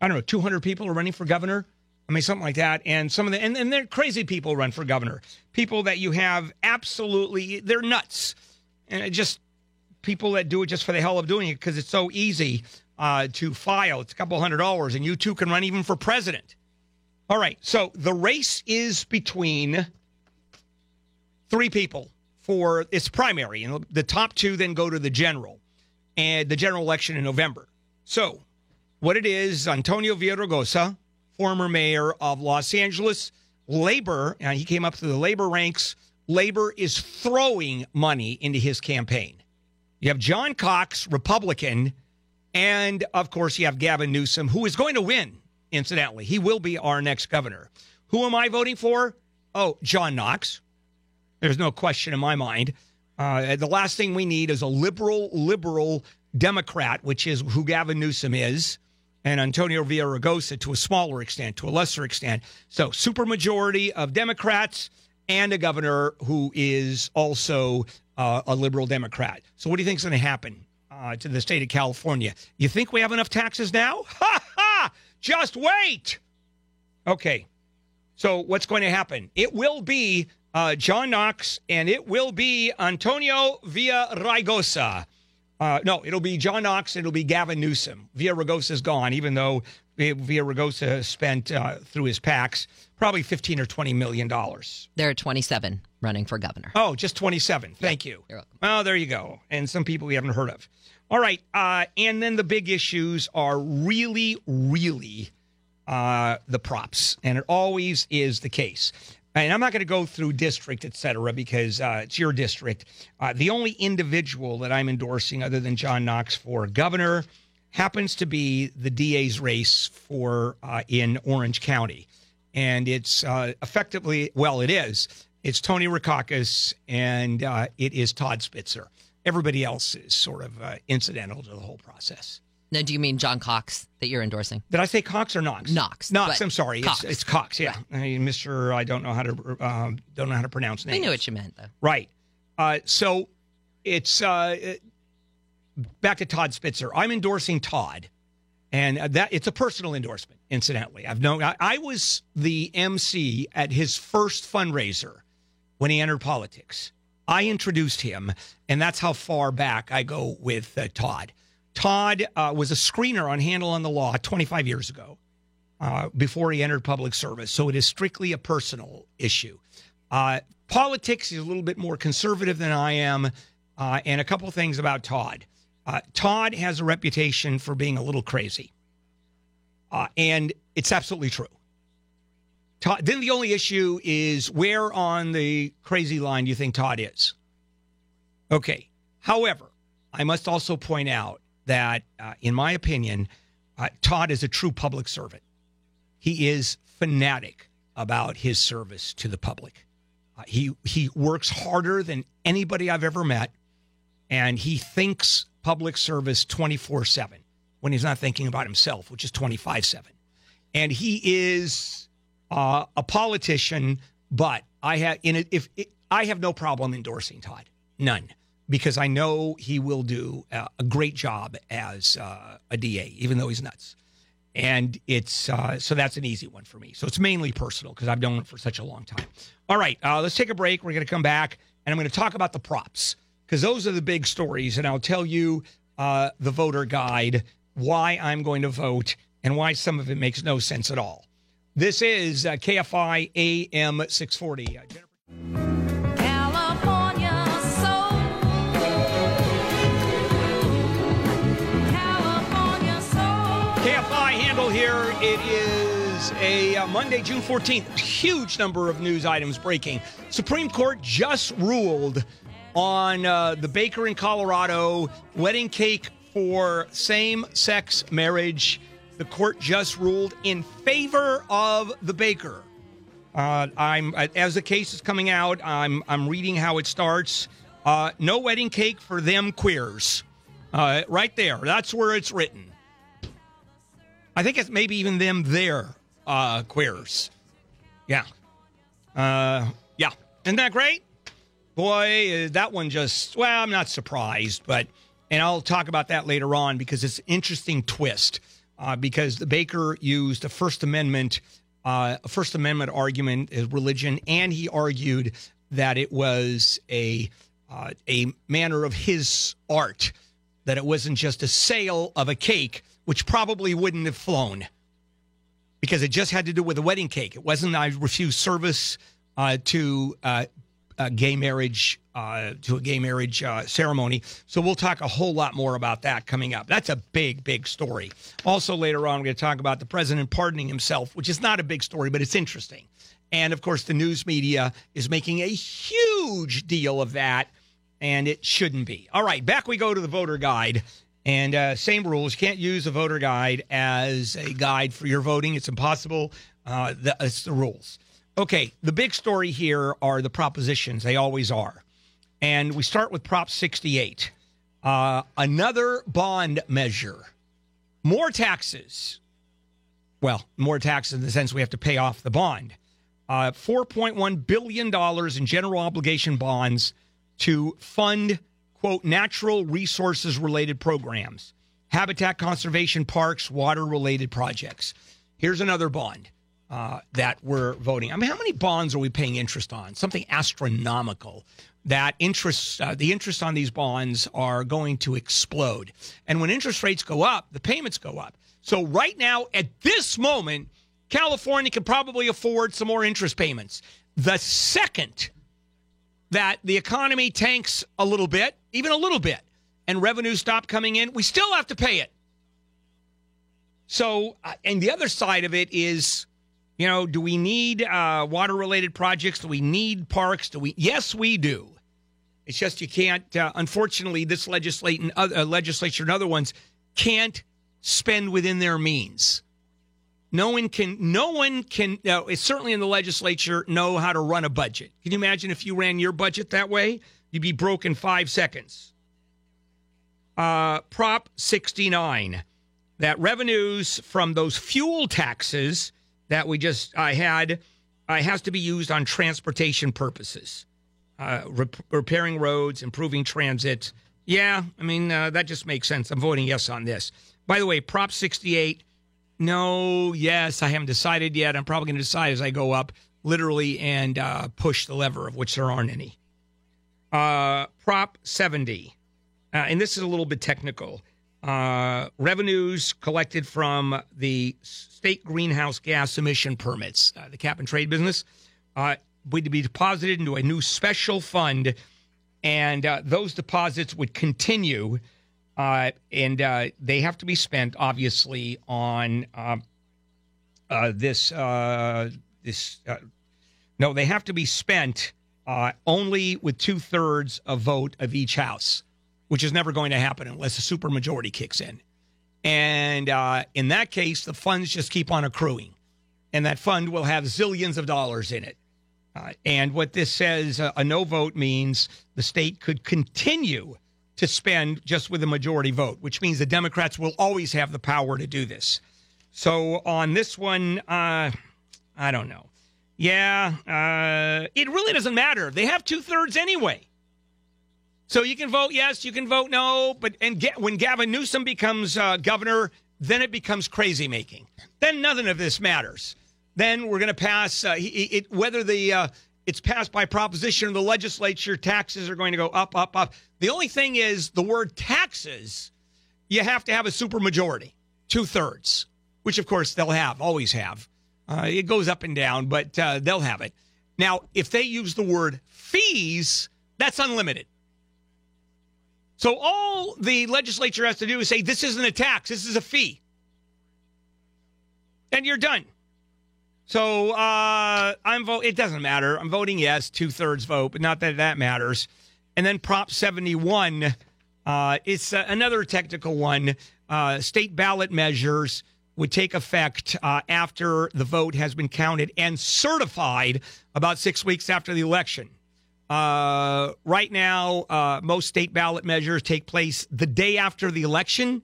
I don't know, 200 people are running for governor? I mean, something like that. And some of the, and, and they're crazy people run for governor. People that you have absolutely, they're nuts. And just people that do it just for the hell of doing it because it's so easy uh, to file. It's a couple hundred dollars, and you too can run even for president. All right, so the race is between three people for its primary, and the top two then go to the general, and the general election in November. So, what it is, Antonio Villaraigosa, former mayor of Los Angeles, labor, and he came up through the labor ranks. Labor is throwing money into his campaign. You have John Cox, Republican, and of course, you have Gavin Newsom, who is going to win, incidentally. He will be our next governor. Who am I voting for? Oh, John Knox. There's no question in my mind. Uh, the last thing we need is a liberal, liberal Democrat, which is who Gavin Newsom is, and Antonio Villaraigosa to a smaller extent, to a lesser extent. So, supermajority of Democrats and a governor who is also uh, a liberal Democrat. So, what do you think is going to happen uh, to the state of California? You think we have enough taxes now? Ha ha! Just wait. Okay. So, what's going to happen? It will be uh, John Knox and it will be Antonio Villaraigosa. Uh, no, it'll be John Knox. It'll be Gavin Newsom. Villaraigosa's gone, even though Villaraigosa spent uh, through his PACs probably 15 or 20 million dollars. There are 27 running for governor. Oh, just 27. Thank you. You're welcome. Oh, there you go. And some people we haven't heard of. All right. Uh, and then the big issues are really, really uh, the props. And it always is the case. And I'm not going to go through district, et cetera, because uh, it's your district. Uh, the only individual that I'm endorsing, other than John Knox, for governor happens to be the DA's race for uh, in Orange County. And it's uh, effectively, well, it is. It's Tony Rackauckas and uh, it is Todd Spitzer. Everybody else is sort of uh, incidental to the whole process. Now, do you mean John Cox that you're endorsing? Did I say Cox or Knox? Knox, Knox. I'm sorry. Cox. It's, it's Cox. Yeah, Hey, Mister. I don't know how to um, don't know how to pronounce names. I knew what you meant, though. Right. Uh, so it's uh, it- back to Todd Spitzer. I'm endorsing Todd, and that it's a personal endorsement. Incidentally, I've known I, I was the MC at his first fundraiser when he entered politics. I introduced him, and that's how far back I go with uh, Todd. Todd uh, was a screener on Handel on the Law 25 years ago uh, before he entered public service. So it is strictly a personal issue. Uh, politics is a little bit more conservative than I am. Uh, and a couple things about Todd. Uh, Todd has a reputation for being a little crazy. Uh, and it's absolutely true. Todd, then the only issue is where on the crazy line do you think Todd is? Okay. However, I must also point out that, uh, in my opinion, uh, Todd is a true public servant. He is fanatic about his service to the public. Uh, he he works harder than anybody I've ever met, and he thinks public service 24 7 when he's not thinking about himself, which is 25 7. And he is uh, a politician, but I have in if it, I have no problem endorsing Todd, none, because I know he will do uh, a great job as uh, a DA, even though he's nuts. And it's uh, so that's an easy one for me. So it's mainly personal because I've known him for such a long time. All right, uh, let's take a break. We're going to come back and I'm going to talk about the props because those are the big stories. And I'll tell you uh, the voter guide, why I'm going to vote, and why some of it makes no sense at all. This is uh, KFI AM 640. KFI Handel here. It is a uh, Monday, June 14th. Huge number of news items breaking. Supreme Court just ruled on uh, the baker in Colorado wedding cake for same sex marriage. The court just ruled in favor of the baker. Uh, I'm as the case is coming out. I'm I'm reading how it starts. Uh, no wedding cake for them queers. Uh, right there. That's where it's written. I think it's maybe even them there uh, queers. Yeah. Uh, yeah. Isn't that great? Boy, uh, that one just, well, I'm not surprised, but, and I'll talk about that later on because it's an interesting twist. Uh, because the Baker used a First Amendment, uh, a First Amendment argument as religion, and he argued that it was a uh, a manner of his art, that it wasn't just a sale of a cake, which probably wouldn't have flown because it just had to do with a wedding cake. It wasn't I refused service uh, to uh, a gay marriage uh, to a gay marriage uh, ceremony. So we'll talk a whole lot more about that coming up. That's a big, big story. Also later on, we're going to talk about the president pardoning himself, which is not a big story, but it's interesting. And of course, the news media is making a huge deal of that, and it shouldn't be. All right, back we go to the voter guide. And uh, same rules. You can't use a voter guide as a guide for your voting. It's impossible. Uh, that's the rules. Okay, the big story here are the propositions. They always are. And we start with Prop 68. Uh, another bond measure. More taxes. Well, more taxes in the sense we have to pay off the bond. Uh, $4.1 billion in general obligation bonds to fund, quote, natural resources related programs, habitat conservation parks, water related projects. Here's another bond uh, that we're voting. I mean, how many bonds are we paying interest on? Something astronomical. That interest, uh, the interest on these bonds are going to explode. And when interest rates go up, the payments go up. So right now, at this moment, California can probably afford some more interest payments. The second that the economy tanks a little bit, even a little bit, and revenues stop coming in, we still have to pay it. So, uh, and the other side of it is, you know, do we need uh, water related projects? Do we need parks? Do we? Yes, we do. It's just you can't. Uh, unfortunately, this legislate and other, uh, legislature and other ones can't spend within their means. No one can. No one can. It's certainly in the legislature know how to run a budget. Can you imagine if you ran your budget that way? You'd be broke in five seconds. Uh, Prop 69 that revenues from those fuel taxes that we just I had uh, has to be used on transportation purposes, uh, rep- repairing roads, improving transit. Yeah, I mean uh, that just makes sense. I'm voting yes on this. By the way, Prop 68. No, yes, I haven't decided yet. I'm probably going to decide as I go up, literally, and uh, push the lever, of which there aren't any. Uh, Prop 70, uh, and this is a little bit technical. Uh, revenues collected from the state greenhouse gas emission permits, uh, the cap and trade business, uh, would be deposited into a new special fund, and uh, those deposits would continue, and they have to be spent, obviously, on uh, this. This no, they have to be spent uh, only with two thirds of vote of each house which is never going to happen unless a supermajority kicks in. And uh, in that case, the funds just keep on accruing, and that fund will have zillions of dollars in it. Uh, and what this says, uh, a no vote means the state could continue to spend just with a majority vote, which means the Democrats will always have the power to do this. So on this one, uh, I don't know. Yeah, uh, it really doesn't matter. They have two thirds anyway. So you can vote yes, you can vote no, but and get, when Gavin Newsom becomes uh, governor, then it becomes crazy making. Then nothing of this matters. Then we're going to pass uh, it, whether the uh, it's passed by proposition of the legislature. Taxes are going to go up, up, up. The only thing is the word taxes. You have to have a supermajority, two thirds, which of course they'll have, always have. Uh, it goes up and down, but uh, they'll have it. Now, if they use the word fees, that's unlimited. So all the legislature has to do is say, this isn't a tax, this is a fee. And you're done. So uh, I'm vote. It doesn't matter. I'm voting yes, two thirds vote, but not that that matters. And then Prop 71. Uh, it's uh, another technical one. Uh, state ballot measures would take effect uh, after the vote has been counted and certified about six weeks after the election. Uh, right now, uh, most state ballot measures take place the day after the election.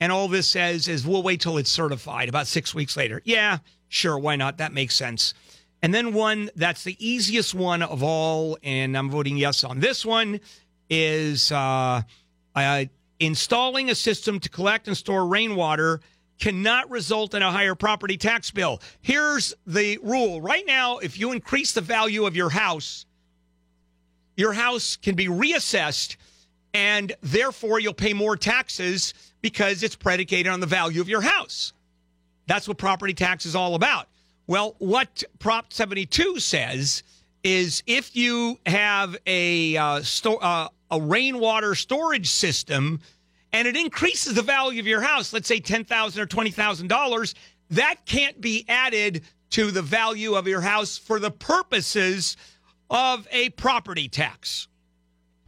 And all this says is we'll wait till it's certified about six weeks later. Yeah, sure. Why not? That makes sense. And then one that's the easiest one of all, and I'm voting yes on this one, is uh, uh, installing a system to collect and store rainwater cannot result in a higher property tax bill. Here's the rule right now if you increase the value of your house, your house can be reassessed and therefore you'll pay more taxes because it's predicated on the value of your house. That's what property tax is all about. Well, what Prop 72 says is if you have a uh, sto- uh, a rainwater storage system and it increases the value of your house, let's say 10,000 or twenty thousand dollars, that can't be added to the value of your house for the purposes of a property tax,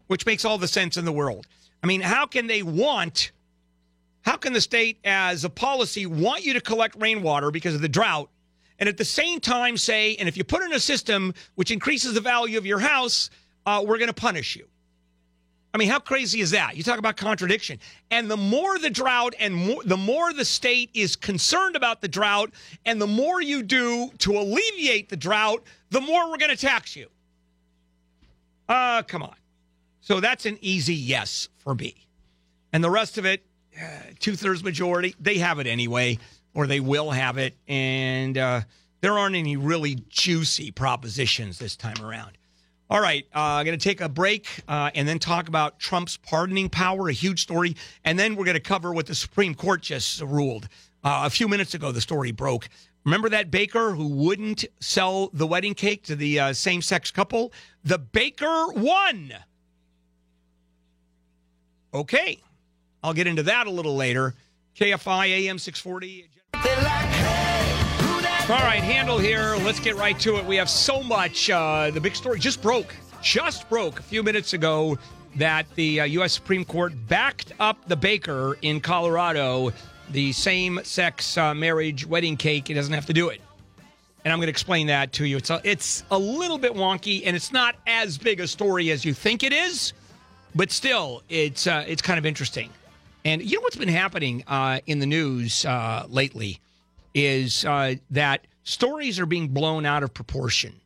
which makes all the sense in the world. I mean, how can they want? How can the state, as a policy, want you to collect rainwater because of the drought, and at the same time say, and if you put in a system which increases the value of your house, uh, we're going to punish you? I mean, how crazy is that? You talk about contradiction. And the more the drought and more, the more the state is concerned about the drought, and the more you do to alleviate the drought, the more we're going to tax you. Uh, come on. So that's an easy yes for me. And the rest of it, uh, two thirds majority, they have it anyway, or they will have it. And uh, there aren't any really juicy propositions this time around. All right, uh, I'm going to take a break uh, and then talk about Trump's pardoning power, a huge story. And then we're going to cover what the Supreme Court just ruled. Uh, a few minutes ago, the story broke. Remember that baker who wouldn't sell the wedding cake to the uh, same sex couple? The baker won. Okay, I'll get into that a little later. KFI AM 640. All right, Handel here. Let's get right to it. We have so much. Uh, the big story just broke, just broke a few minutes ago that the uh, U.S. Supreme Court backed up the baker in Colorado, the same sex uh, marriage wedding cake. He doesn't have to do it. And I'm going to explain that to you. It's a, it's a little bit wonky, and it's not as big a story as you think it is, but still, it's uh, it's kind of interesting. And you know what's been happening uh, in the news uh, lately is uh, that stories are being blown out of proportion,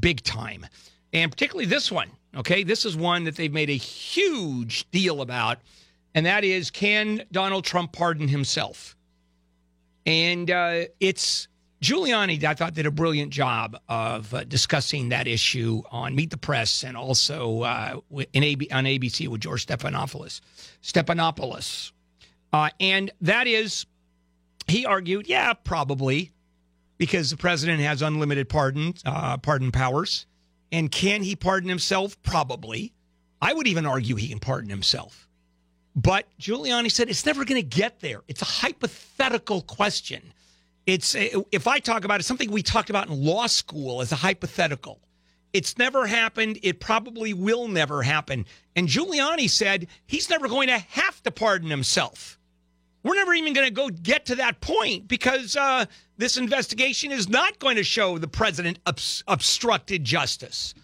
big time, and particularly this one. Okay, this is one that they've made a huge deal about, and that is can Donald Trump pardon himself? And uh, it's Giuliani, I thought, did a brilliant job of uh, discussing that issue on Meet the Press and also uh, in AB, on ABC with George Stephanopoulos. Stephanopoulos. Uh, and that is, he argued, yeah, probably, because the president has unlimited pardon, uh, pardon powers. And can he pardon himself? Probably. I would even argue he can pardon himself. But Giuliani said it's never going to get there. It's a hypothetical question. It's if I talk about it, something we talked about in law school as a hypothetical. It's never happened. It probably will never happen. And Giuliani said he's never going to have to pardon himself. We're never even going to go get to that point because uh, this investigation is not going to show the president obs- obstructed justice.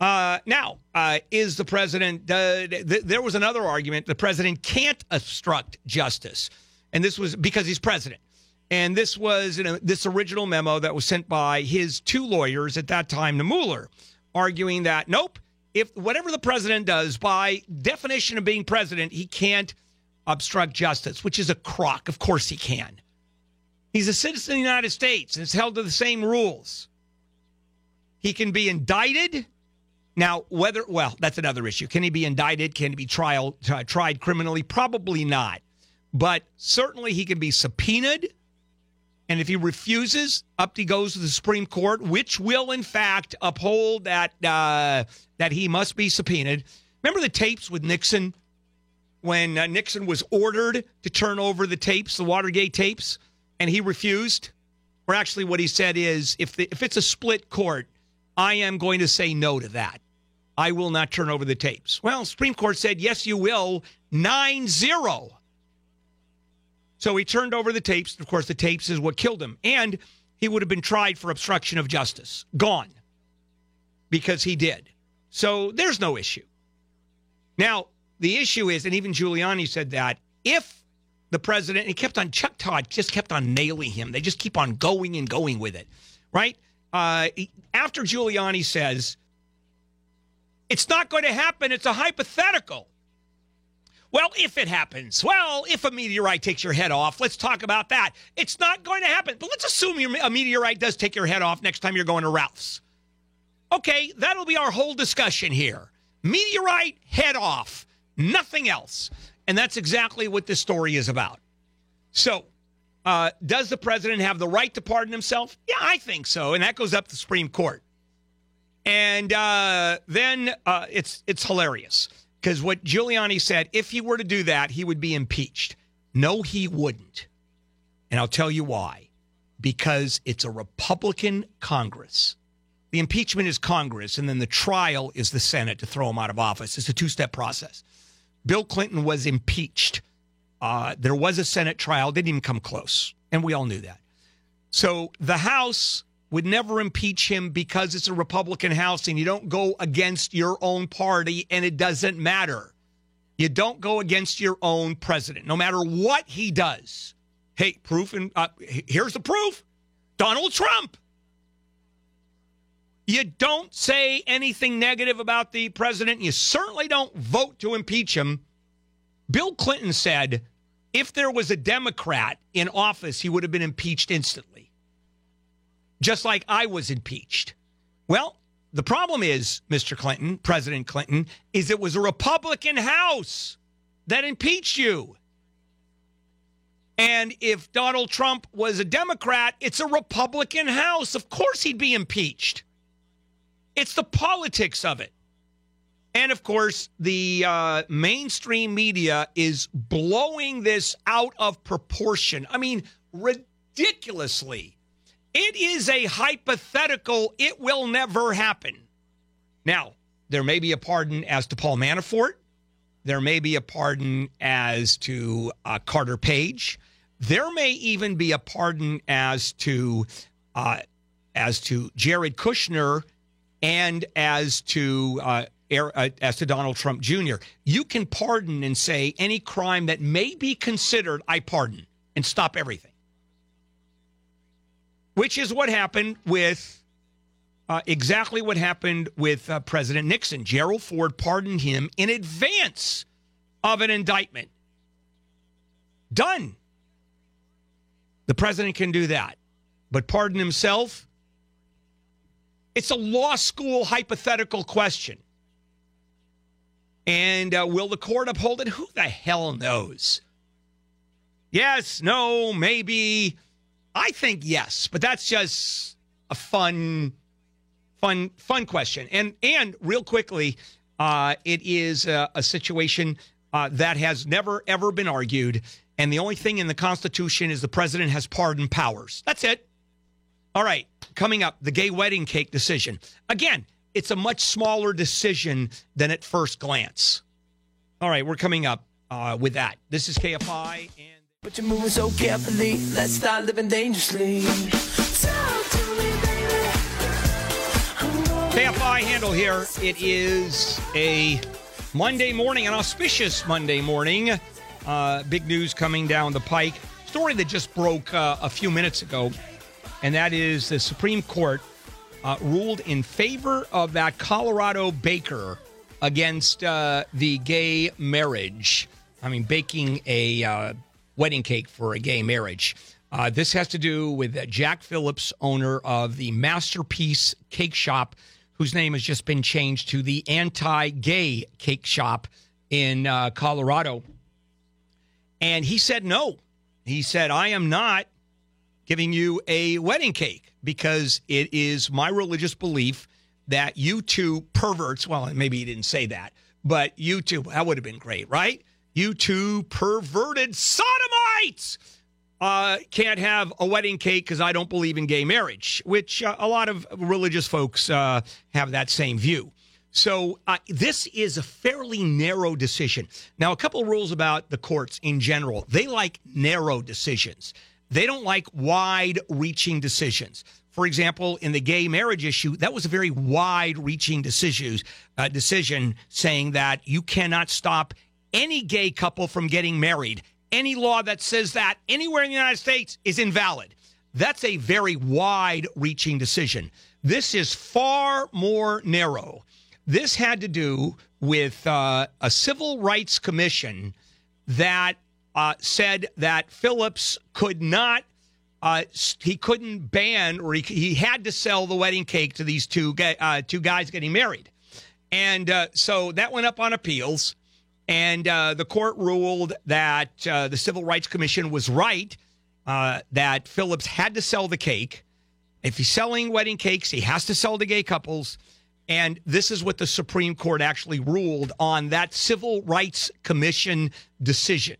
Uh, now, uh, is the president? Uh, th- there was another argument. The president can't obstruct justice, and this was because he's president. And this was you know, this original memo that was sent by his two lawyers at that time to Mueller, arguing that nope, if whatever the president does, by definition of being president, he can't obstruct justice, which is a crock. Of course he can. He's a citizen of the United States and is held to the same rules. He can be indicted. Now, whether, well, that's another issue. Can he be indicted? Can he be trial, uh, tried criminally? Probably not. But certainly he can be subpoenaed. And if he refuses, up he goes to the Supreme Court, which will, in fact, uphold that uh, that he must be subpoenaed. Remember the tapes with Nixon when uh, Nixon was ordered to turn over the tapes, the Watergate tapes, and he refused? Or actually, what he said is, if the, if it's a split court, I am going to say no to that. I will not turn over the tapes. Well, Supreme Court said, yes, you will, 9 0. So he turned over the tapes. Of course, the tapes is what killed him. And he would have been tried for obstruction of justice. Gone. Because he did. So there's no issue. Now, the issue is, and even Giuliani said that, if the president, and he kept on, Chuck Todd just kept on nailing him. They just keep on going and going with it, right? Uh, after Giuliani says, it's not going to happen, it's a hypothetical. Well, if it happens, well, if a meteorite takes your head off, let's talk about that. It's not going to happen, but let's assume a meteorite does take your head off next time you're going to Ralph's. Okay, that'll be our whole discussion here. Meteorite, head off, nothing else. And that's exactly what this story is about. So, uh, does the president have the right to pardon himself? Yeah, I think so. And that goes up to the Supreme Court. And uh, then uh, it's it's hilarious because what Giuliani said, if he were to do that, he would be impeached. No, he wouldn't. And I'll tell you why. Because it's a Republican Congress. The impeachment is Congress, and then the trial is the Senate to throw him out of office. It's a two step process. Bill Clinton was impeached. Uh, there was a Senate trial, didn't even come close. And we all knew that. So the House would never impeach him because it's a Republican House and you don't go against your own party and it doesn't matter. You don't go against your own president, no matter what he does. Hey, proof and uh, here's the proof Donald Trump. You don't say anything negative about the president. You certainly don't vote to impeach him. Bill Clinton said if there was a Democrat in office, he would have been impeached instantly, just like I was impeached. Well, the problem is, Mr. Clinton, President Clinton, is it was a Republican House that impeached you. And if Donald Trump was a Democrat, it's a Republican House. Of course he'd be impeached. It's the politics of it. And of course, the uh, mainstream media is blowing this out of proportion. I mean, ridiculously. It is a hypothetical. It will never happen. Now, there may be a pardon as to Paul Manafort. There may be a pardon as to uh, Carter Page. There may even be a pardon as to uh, as to Jared Kushner and as to uh, Air- uh, as to Donald Trump Jr. You can pardon and say any crime that may be considered I pardon and stop everything, which is what happened with uh, exactly what happened with uh, President Nixon. Gerald Ford pardoned him in advance of an indictment. Done. The president can do that, but pardon himself. It's a law school hypothetical question. And uh, will the court uphold it? Who the hell knows? Yes, no, maybe. I think yes, but that's just a fun, fun, fun question. And and real quickly, uh, it is a, a situation uh, that has never ever been argued, and the only thing in the Constitution is the president has pardon powers. That's it. All right, coming up, the gay wedding cake decision. Again, it's a much smaller decision than at first glance. All right, we're coming up uh, with that. This is KFI and. But you're moving so carefully. Let's start living dangerously. Talk to me, baby. KFI KFI Handel here. It is a Monday morning, an auspicious Monday morning. Uh, big news coming down the pike. Story that just broke uh, a few minutes ago, and that is the Supreme Court uh, ruled in favor of that Colorado baker against uh, the gay marriage. I mean, baking a uh, wedding cake for a gay marriage. Uh, this has to do with Jack Phillips, owner of the Masterpiece Cake Shop, whose name has just been changed to the Anti Gay Cake Shop in uh, Colorado. And he said no. He said, I am not giving you a wedding cake because it is my religious belief that you two perverts, well, maybe he didn't say that, but you two, that would have been great, right? You two perverted sodomites uh, can't have a wedding cake because I don't believe in gay marriage, which uh, a lot of religious folks uh, have that same view. So uh, this is a fairly narrow decision. Now, a couple rules about the courts in general. They like narrow decisions. They don't like wide-reaching decisions. For example, in the gay marriage issue, that was a very wide-reaching decision, uh, decision saying that you cannot stop any gay couple from getting married. Any law that says that anywhere in the United States is invalid. That's a very wide-reaching decision. This is far more narrow. This had to do with uh, a civil rights commission that uh, said that Phillips could not, uh, he couldn't ban, or he, he had to sell the wedding cake to these two uh, two guys getting married, and uh, so that went up on appeals, and uh, the court ruled that uh, the Civil Rights Commission was right that Phillips had to sell the cake. If he's selling wedding cakes, he has to sell to gay couples. And this is what the Supreme Court actually ruled on that Civil Rights Commission decision.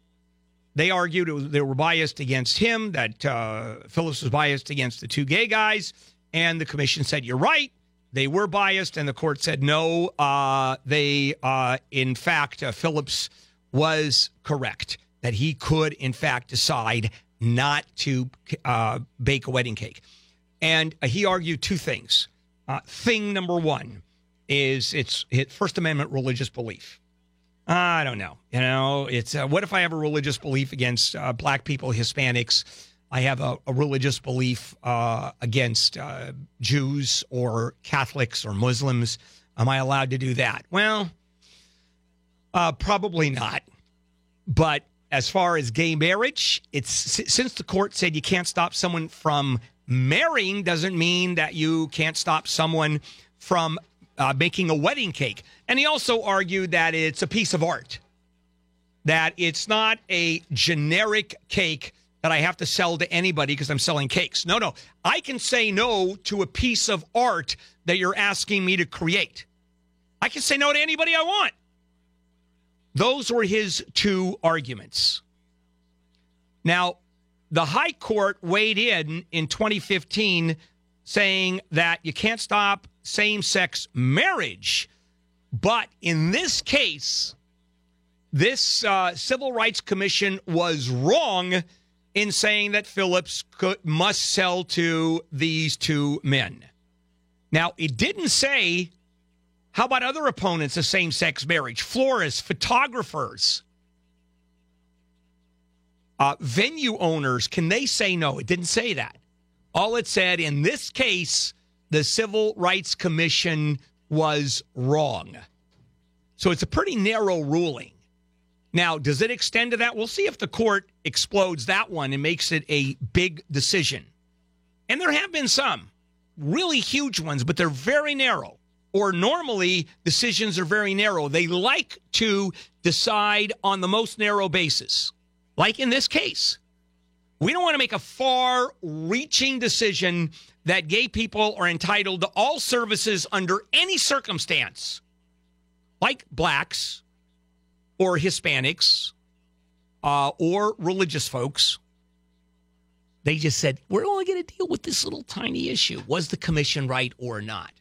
They argued was, they were biased against him, that uh, Phillips was biased against the two gay guys. And the commission said, You're right. They were biased. And the court said, No, uh, they, uh, in fact, uh, Phillips was correct, that he could, in fact, decide not to uh, bake a wedding cake. And uh, he argued two things. Thing number one is it's it, First Amendment religious belief. I don't know. You know, it's uh, what if I have a religious belief against uh, black people, Hispanics? I have a, a religious belief uh, against uh, Jews or Catholics or Muslims. Am I allowed to do that? Well, uh, probably not. But as far as gay marriage, it's since the court said you can't stop someone from marrying, doesn't mean that you can't stop someone from uh, making a wedding cake. And he also argued that it's a piece of art, that it's not a generic cake that I have to sell to anybody because I'm selling cakes. No, no. I can say no to a piece of art that you're asking me to create. I can say no to anybody I want. Those were his two arguments. Now, the High Court weighed in in 2015 saying that you can't stop same sex marriage. But in this case, this uh, Civil Rights Commission was wrong in saying that Phillips could, must sell to these two men. Now, it didn't say how about other opponents of same sex marriage? Florists, photographers, uh, venue owners, can they say no? It didn't say that. All it said in this case, the Civil Rights Commission was wrong. So it's a pretty narrow ruling. Now, does it extend to that? We'll see if the court explodes that one and makes it a big decision. And there have been some really huge ones, but they're very narrow. Or normally, decisions are very narrow. They like to decide on the most narrow basis, like in this case. We don't want to make a far reaching decision that gay people are entitled to all services under any circumstance, like blacks or Hispanics uh, or religious folks. They just said, we're only going to deal with this little tiny issue. Was the commission right or not?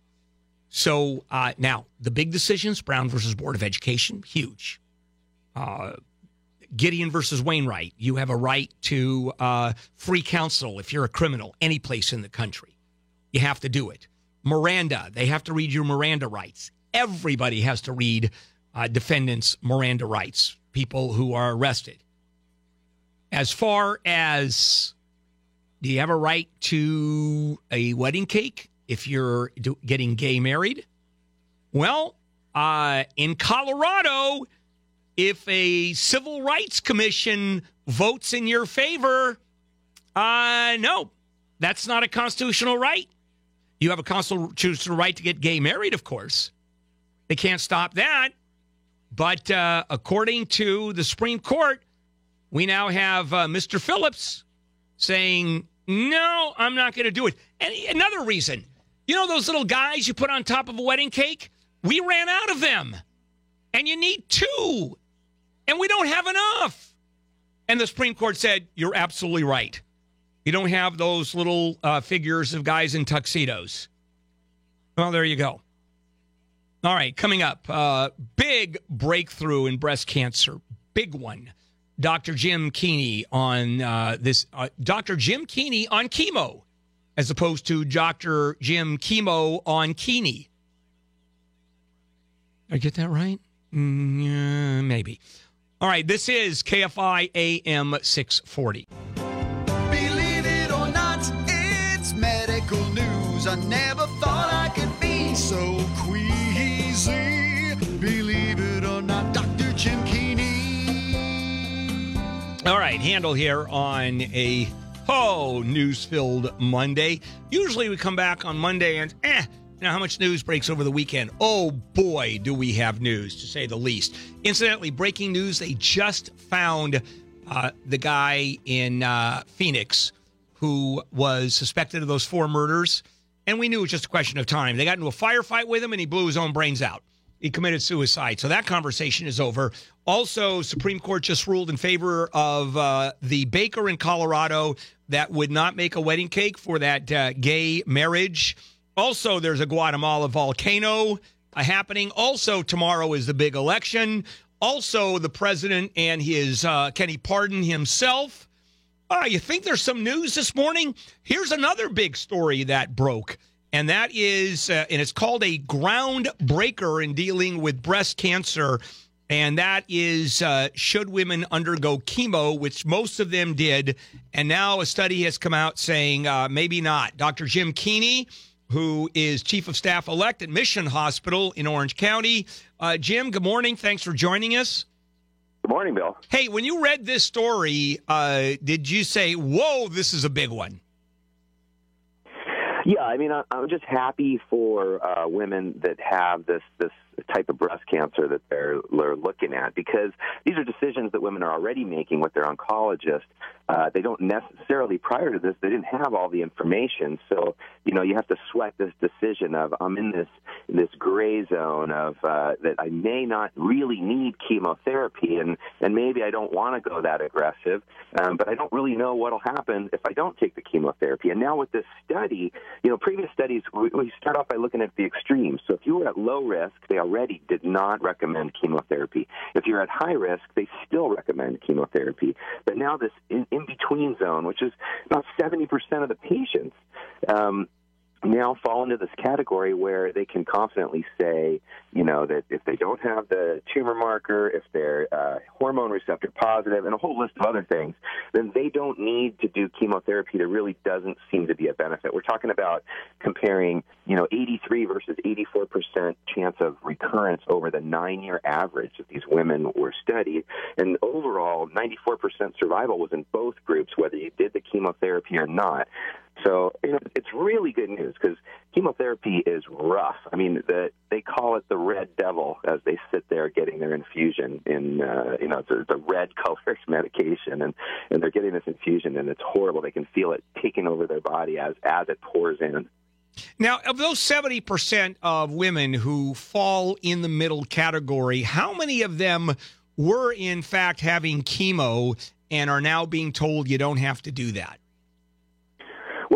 So uh, now the big decisions Brown versus Board of Education, huge. Uh, Gideon versus Wainwright, you have a right to uh, free counsel if you're a criminal any place in the country. You have to do it. Miranda. They have to read your Miranda rights. Everybody has to read uh, defendants' Miranda rights, people who are arrested. As far as do you have a right to a wedding cake if you're getting gay married? Well, uh, in Colorado, if a civil rights commission votes in your favor, uh, no, that's not a constitutional right. You have a constitutional right to get gay married, of course. They can't stop that. But uh, according to the Supreme Court, we now have uh, Mr. Phillips saying, no, I'm not going to do it. And another reason, you know those little guys you put on top of a wedding cake? We ran out of them. And you need two. And we don't have enough. And the Supreme Court said, you're absolutely right. You don't have those little uh, figures of guys in tuxedos. Well, there you go. All right, coming up, uh, big breakthrough in breast cancer, big one. Dr. Jim Keany on uh, this. Uh, Dr. Jim Keany on chemo, as opposed to Dr. Jim Chemo on Keany. Did I get that right? Mm, yeah, maybe. All right, this is KFI AM 640. Medical news. I never thought I could be so queasy. Believe it or not, Dr. Jim Keany. All right, Handel here on a oh news filled Monday. Usually we come back on Monday and eh, know how much news breaks over the weekend? Oh boy, do we have news to say the least. Incidentally, breaking news: they just found uh, the guy in uh, Phoenix who was suspected of those four murders, and we knew it was just a question of time. They got into a firefight with him, and he blew his own brains out. He committed suicide. So that conversation is over. Also, Supreme Court just ruled in favor of uh, the baker in Colorado that would not make a wedding cake for that uh, gay marriage. Also, there's a Guatemala volcano uh, happening. Also, tomorrow is the big election. Also, the president and his uh, can he pardon himself? Uh, you think there's some news this morning? Here's another big story that broke, and that is, uh, and it's called a groundbreaker in dealing with breast cancer. And that is, uh, should women undergo chemo, which most of them did. And now a study has come out saying uh, maybe not. Dr. Jim Keany, who is chief of staff elect at Mission Hospital in Orange County. Uh, Jim, good morning. Thanks for joining us. Good morning, Bill. Hey, when you read this story, uh, did you say, whoa, this is a big one? Yeah, I mean, I, I'm just happy for uh, women that have this this type of breast cancer that they're, they're looking at because these are decisions that women are already making with their oncologist. Uh, they don't necessarily prior to this they didn't have all the information, so you know you have to sweat this decision of I'm in this this gray zone of uh, that I may not really need chemotherapy and and maybe I don't want to go that aggressive, um, but I don't really know what'll happen if I don't take the chemotherapy. And now with this study, you know, previous studies we, we start off by looking at the extremes. So if you were at low risk, they already did not recommend chemotherapy. If you're at high risk, they still recommend chemotherapy. But now this in, in between zone, which is about 70% of the patients, um, now fall into this category where they can confidently say, you know, that if they don't have the tumor marker, if they're uh, hormone receptor positive, and a whole list of other things, then they don't need to do chemotherapy. There really doesn't seem to be a benefit. We're talking about comparing, you know, 83 versus 84 percent chance of recurrence over the nine-year average that these women were studied, and overall, 94 percent survival was in both groups, whether you did the chemotherapy or not. So you know, it's really good news because chemotherapy is rough. I mean, the, they call it the red devil as they sit there getting their infusion in, uh, you know, it's a, it's a red colored medication, and and they're getting this infusion, and it's horrible. They can feel it taking over their body as as it pours in. Now, of those 70% of women who fall in the middle category, how many of them were in fact having chemo and are now being told you don't have to do that?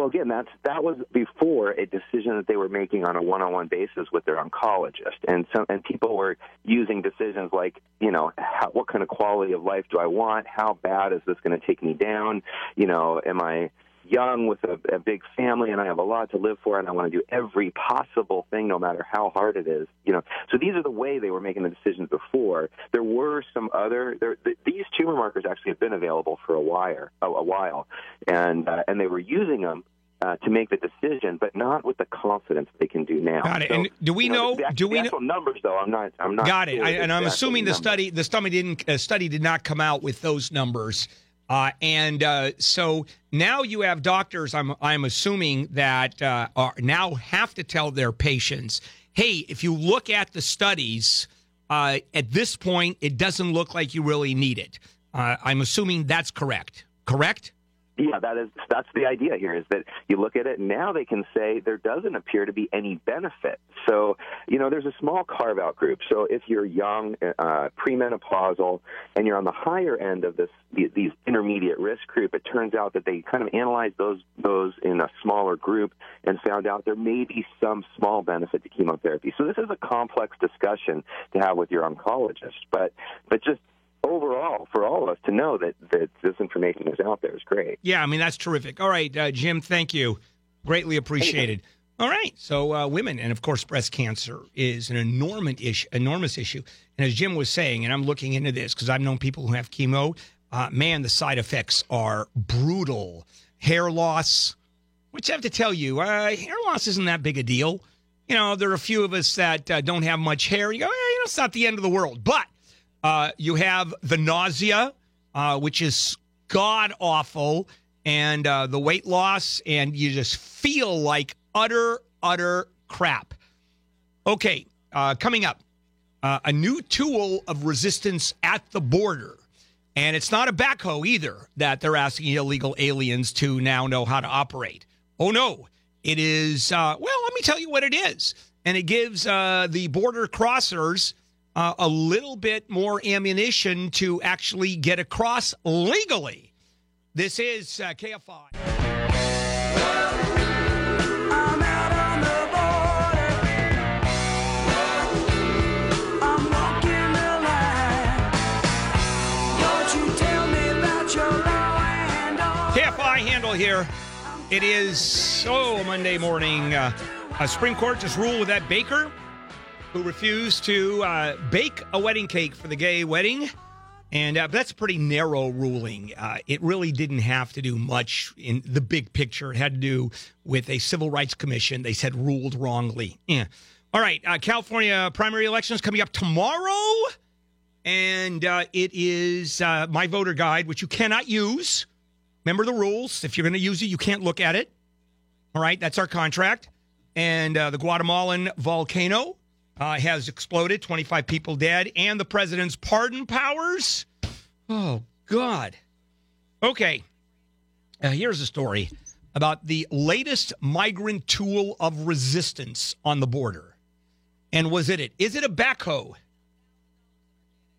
Well, again, that's that was before a decision that they were making on a one-on-one basis with their oncologist, and some and people were using decisions like, you know, how, what kind of quality of life do I want? How bad is this going to take me down? You know, am I young with a, a big family and I have a lot to live for and I want to do every possible thing no matter how hard it is. You know, so these are the way they were making the decisions before. There were some other there, th- these tumor markers actually have been available for a while, a, a while, and uh, and they were using them. Uh, to make the decision, but not with the confidence they can do now. Got it. So, And do we you know- The, do we the know- numbers, though? I'm not. I'm not. Got it. sure I, and I'm assuming the numbers. study the study didn't uh, study did not come out with those numbers. Uh, and uh, so now you have doctors. I'm I'm assuming that uh, are now have to tell their patients, hey, if you look at the studies uh, at this point, it doesn't look like you really need it. Uh, I'm assuming that's correct. Correct. Yeah, that is that's the idea here is that you look at it now they can say there doesn't appear to be any benefit. So, you know, there's a small carve out group. So if you're young, uh, premenopausal, and you're on the higher end of this the- these intermediate risk group, it turns out that they kind of analyzed those those in a smaller group and found out there may be some small benefit to chemotherapy. So this is a complex discussion to have with your oncologist, but but just overall for all of us to know that that this information is out there is great. Yeah, I mean that's terrific. All right, uh, Jim, thank you, greatly appreciated. All right, so uh, women and of course breast cancer is an enormous issue. Enormous issue, and as Jim was saying, and I'm looking into this because I've known people who have chemo. Uh, man, the side effects are brutal. Hair loss, which I have to tell you, uh, hair loss isn't that big a deal. You know, there are a few of us that uh, don't have much hair. You go, eh, you know, it's not the end of the world. But uh, you have the nausea, uh, which is god awful, and uh, the weight loss, and you just feel like utter, utter crap. Okay, uh, coming up, uh, a new tool of resistance at the border. And it's not a backhoe either that they're asking illegal aliens to now know how to operate. Oh, no. It is, uh, well, let me tell you what it is. And it gives the border crossers uh, a little bit more ammunition to actually get across legally. This is uh, KFI. Handel here. It is oh Monday morning. Uh, a Supreme Court just ruled with that baker who refused to uh, bake a wedding cake for the gay wedding, and uh, that's a pretty narrow ruling. Uh, it really didn't have to do much in the big picture. It had to do with a civil rights commission. They said ruled wrongly. Yeah. All right. Uh, California primary elections coming up tomorrow, and uh, it is uh, my voter guide, which you cannot use. Remember the rules. If you're going to use it, you can't look at it. All right, that's our contract. And the Guatemalan volcano uh, has exploded, 25 people dead, and the president's pardon powers. Oh, God. Okay, uh, here's a story about the latest migrant tool of resistance on the border. And was it it? Is it a backhoe?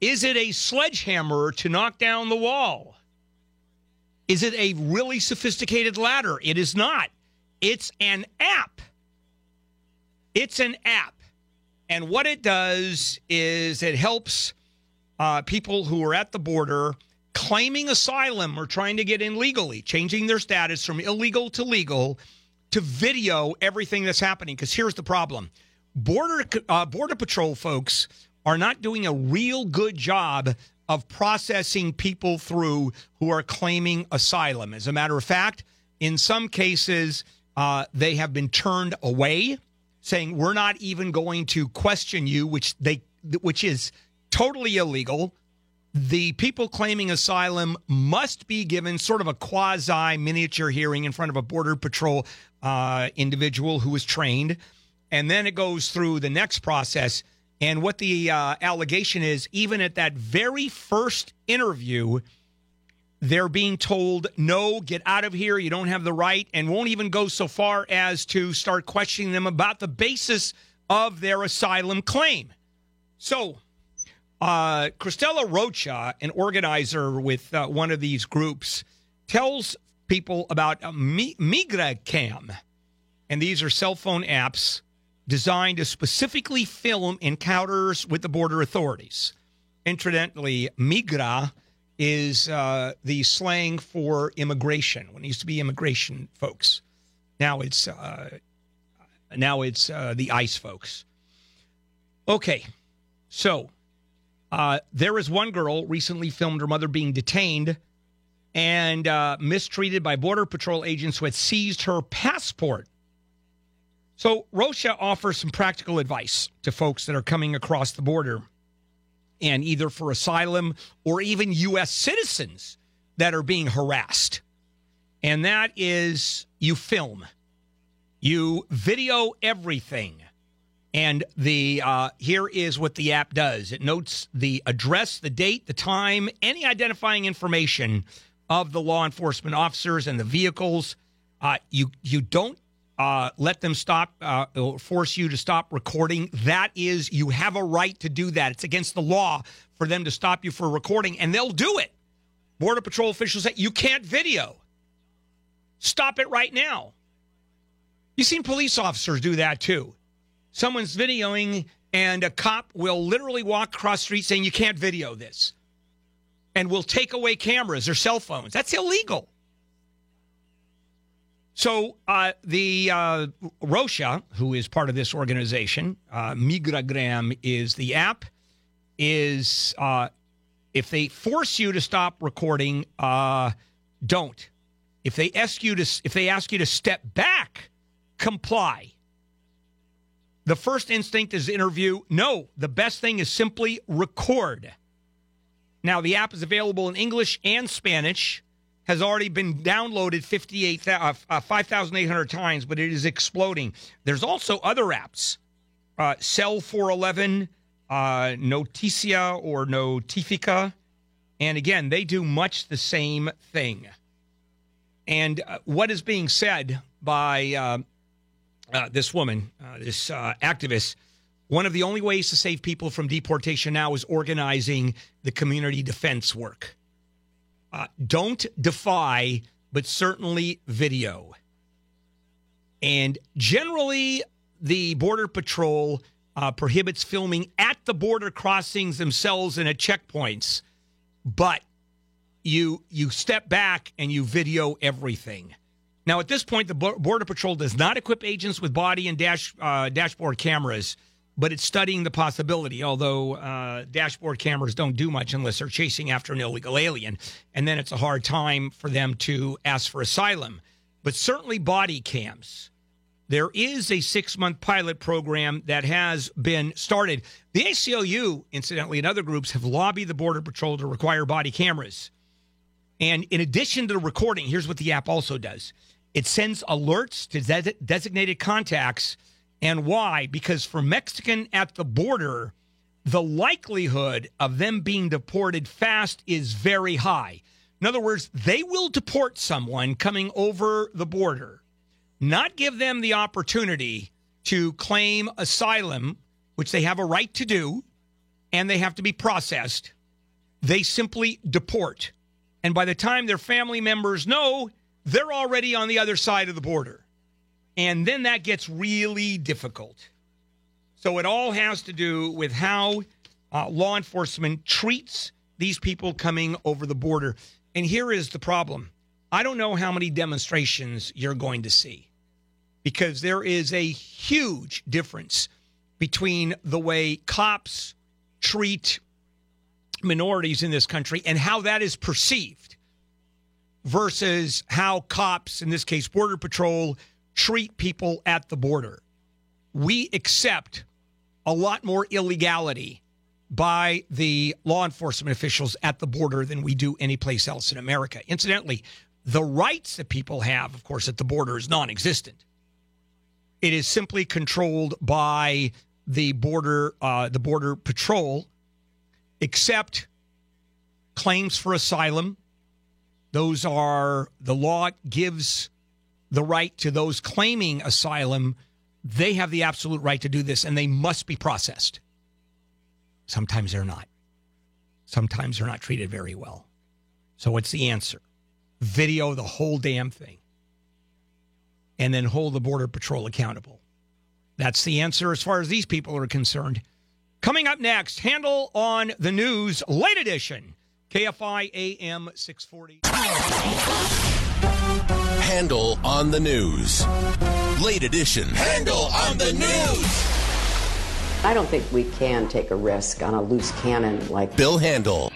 Is it a sledgehammer to knock down the wall? Is it a really sophisticated ladder? It is not. It's an app. It's an app. And what it does is it helps uh, people who are at the border claiming asylum or trying to get in legally, changing their status from illegal to legal, to video everything that's happening. Because here's the problem Border, uh, Border Patrol folks are not doing a real good job of processing people through who are claiming asylum. As a matter of fact, in some cases, uh, they have been turned away, saying we're not even going to question you, which they which is totally illegal. The people claiming asylum must be given sort of a quasi miniature hearing in front of a border patrol uh, individual who is trained, and then it goes through the next process. And what the uh, allegation is, even at that very first interview, they're being told, no, get out of here. You don't have the right, and won't even go so far as to start questioning them about the basis of their asylum claim. So, uh, Christella Rocha, an organizer with uh, one of these groups, tells people about uh, Mi- MigraCam. And these are cell phone apps designed to specifically film encounters with the border authorities. Incidentally, Migra is uh, the slang for immigration. When it used to be immigration folks, now it's uh, now it's uh, the ICE folks. Okay, so uh, there is one girl recently filmed her mother being detained and uh, mistreated by Border Patrol agents who had seized her passport. So, Rocha offers some practical advice to folks that are coming across the border and either for asylum or even U.S. citizens that are being harassed. And that is you film, you video everything. And the uh, here is what the app does. It notes the address, the date, the time, any identifying information of the law enforcement officers and the vehicles. Uh, you you don't uh, let them stop uh, or force you to stop recording. That is, you have a right to do that. It's against the law for them to stop you for recording, and they'll do it. Border Patrol officials say you can't video. Stop it right now. You've seen police officers do that too. Someone's videoing, and a cop will literally walk across the street saying, You can't video this. And will take away cameras or cell phones. That's illegal. So uh, the uh, Rocha, who is part of this organization, uh, MigraCam is the app. Is uh, if they force you to stop recording, uh, don't. If they ask you to, if they ask you to step back, comply. The first instinct is interview. No, the best thing is simply record. Now, the app is available in English and Spanish, has already been downloaded 58, uh, uh, 5,800 times, but it is exploding. There's also other apps uh, Cell 411, uh, Noticia or Notifica. And again, they do much the same thing. And what is being said by uh, this woman, this activist, one of the only ways to save people from deportation now is organizing the community defense work. Uh, don't defy, but certainly video. And generally, the Border Patrol uh, prohibits filming at the border crossings themselves and at checkpoints, but you you step back and you video everything. Now, at this point, the Border Patrol does not equip agents with body and dash uh, dashboard cameras, but it's studying the possibility. Although uh, dashboard cameras don't do much unless they're chasing after an illegal alien, and then it's a hard time for them to ask for asylum. But certainly body cams. There is a six month pilot program that has been started. The ACLU, incidentally, and other groups have lobbied the Border Patrol to require body cameras. And in addition to the recording, here's what the app also does it sends alerts to des- designated contacts. And why? Because for Mexican at the border, the likelihood of them being deported fast is very high. In other words, they will deport someone coming over the border, not give them the opportunity to claim asylum, which they have a right to do, and they have to be processed. They simply deport. And by the time their family members know, they're already on the other side of the border. And then that gets really difficult. So it all has to do with how uh, law enforcement treats these people coming over the border. And here is the problem I don't know how many demonstrations you're going to see because there is a huge difference between the way cops treat minorities in this country and how that is perceived versus how cops, in this case, Border Patrol, treat people at the border. We accept a lot more illegality by the law enforcement officials at the border than we do anyplace else in America. Incidentally, the rights that people have, of course, at the border is non existent. It is simply controlled by the border, uh, the border patrol, except claims for asylum. Those are the law gives the right to those claiming asylum. They have the absolute right to do this, and they must be processed. Sometimes they're not. Sometimes they're not treated very well. So, what's the answer? Video the whole damn thing and then hold the Border Patrol accountable. That's the answer as far as these people are concerned. Coming up next, handel on the news, late edition. KFI AM 640. Handel on the news. Late edition. Handel on the news. I don't think we can take a risk on a loose cannon like Bill Handel.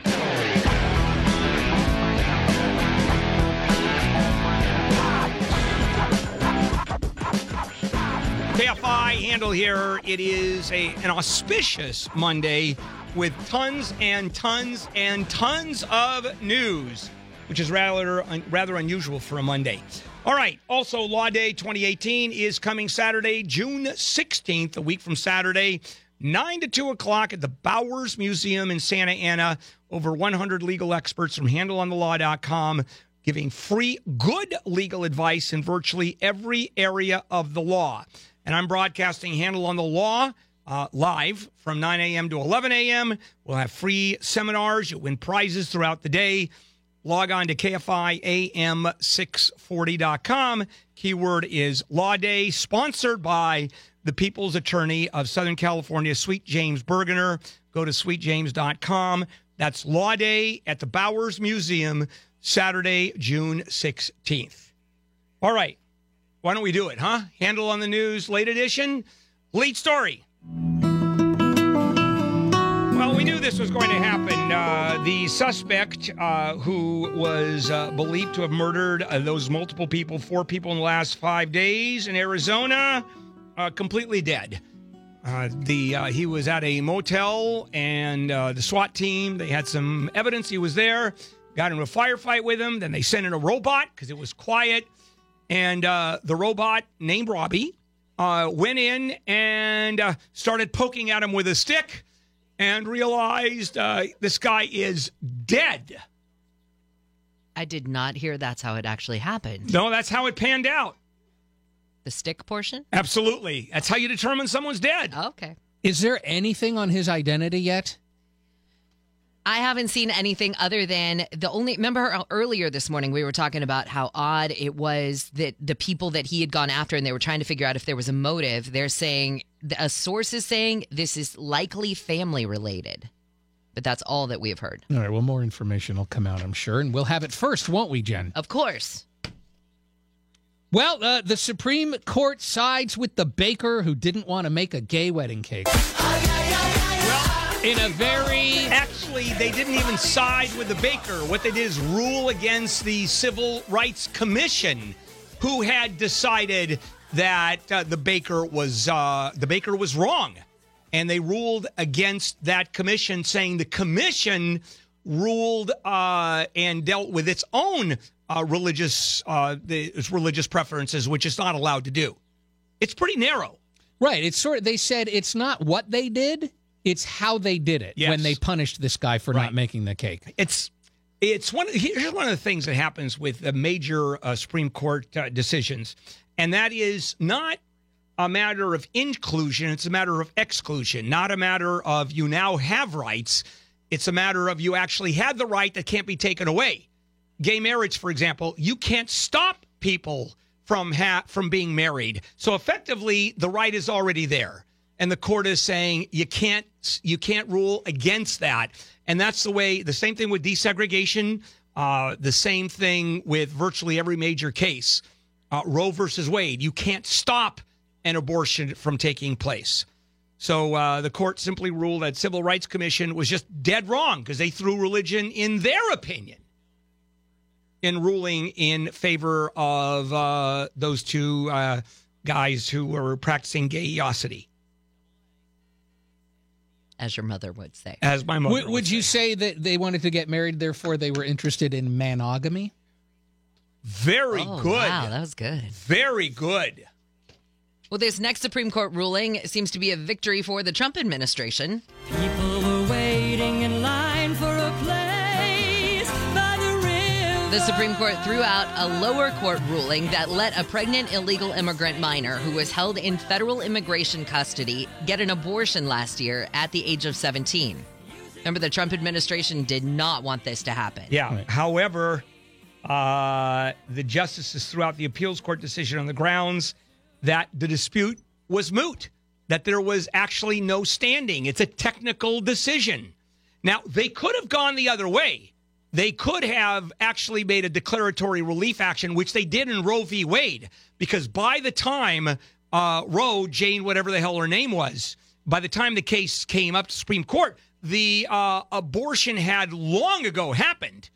KFI handel here. It is a an auspicious Monday with tons and tons and tons of news, which is rather rather unusual for a Monday. All right. Also, Law Day 2018 is coming Saturday, June 16th, a week from Saturday, 9 to 2 o'clock at the Bowers Museum in Santa Ana. Over 100 legal experts from handelonthelaw.com giving free, good legal advice in virtually every area of the law. And I'm broadcasting Handel on the Law uh, live from 9 a.m. to 11 a.m. We'll have free seminars. You'll win prizes throughout the day. Log on to KFIAM640.com. Keyword is Law Day, sponsored by the People's Attorney of Southern California, Sweet James Bergener. Go to sweetjames.com. That's Law Day at the Bowers Museum, Saturday, June 16th. All right. Why don't we do it, huh? Handel on the news, late edition, lead story. Well, we knew this was going to happen. Uh, the suspect, uh, who was uh, believed to have murdered uh, those multiple people, four people in the last five days in Arizona, uh, completely dead. Uh, the he was at a motel, and the SWAT team they had some evidence he was there. Got into a firefight with him. Then they sent in a robot because it was quiet, and the robot named Robbie went in and started poking at him with a stick, and realized uh, this guy is dead. I did not hear that's how it actually happened. No, that's how it panned out. The stick portion? Absolutely, that's how you determine someone's dead. Okay. Is there anything on his identity yet? I haven't seen anything other than the only. Remember earlier this morning we were talking about how odd it was that the people that he had gone after and they were trying to figure out if there was a motive. They're saying a source is saying this is likely family related, but that's all that we have heard. All right. Well, more information will come out, I'm sure, and we'll have it first, won't we, Jen? Of course. Well, uh, the Supreme Court sides with the baker who didn't want to make a gay wedding cake. In a very Actually, they didn't even side with the baker. What they did is rule against the Civil Rights Commission, who had decided that uh, the baker was uh, the baker was wrong, and they ruled against that commission, saying the commission ruled uh, and dealt with its own uh, religious uh, the, its religious preferences, which it's not allowed to do. It's pretty narrow. right. It's sort of they said it's not what they did, it's how they did it Yes. when they punished this guy for Right. not making the cake. it's it's one here's one of the things that happens with the major uh, Supreme Court uh, decisions, and that is not a matter of inclusion; it's a matter of exclusion, not a matter of you now have rights. It's a matter of you actually had the right that can't be taken away. Gay marriage, for example, you can't stop people from ha- from being married. So effectively, the right is already there, and the court is saying you can't you can't rule against that. And that's the way. The same thing with desegregation. Uh, the same thing with virtually every major case. Uh, Roe versus Wade. You can't stop an abortion from taking place. So uh, the court simply ruled that Civil Rights Commission was just dead wrong because they threw religion in their opinion in ruling in favor of uh, those two uh, guys who were practicing gayosity, As your mother would say. as my mother. Would, would you say that they wanted to get married, therefore they were interested in monogamy? Very oh, good. Wow, that was good. Very good. Well, this next Supreme Court ruling seems to be a victory for the Trump administration. People were waiting in The Supreme Court threw out a lower court ruling that let a pregnant illegal immigrant minor who was held in federal immigration custody get an abortion last year at the age of 17. Remember, the Trump administration did not want this to happen. Yeah. However, uh, the justices threw out the appeals court decision on the grounds that the dispute was moot, that there was actually no standing. It's a technical decision. Now, they could have gone the other way they could have actually made a declaratory relief action, which they did in Roe v. Wade, because by the time uh, Roe, Jane, whatever the hell her name was, by the time the case came up to Supreme Court, the uh, abortion had long ago happened.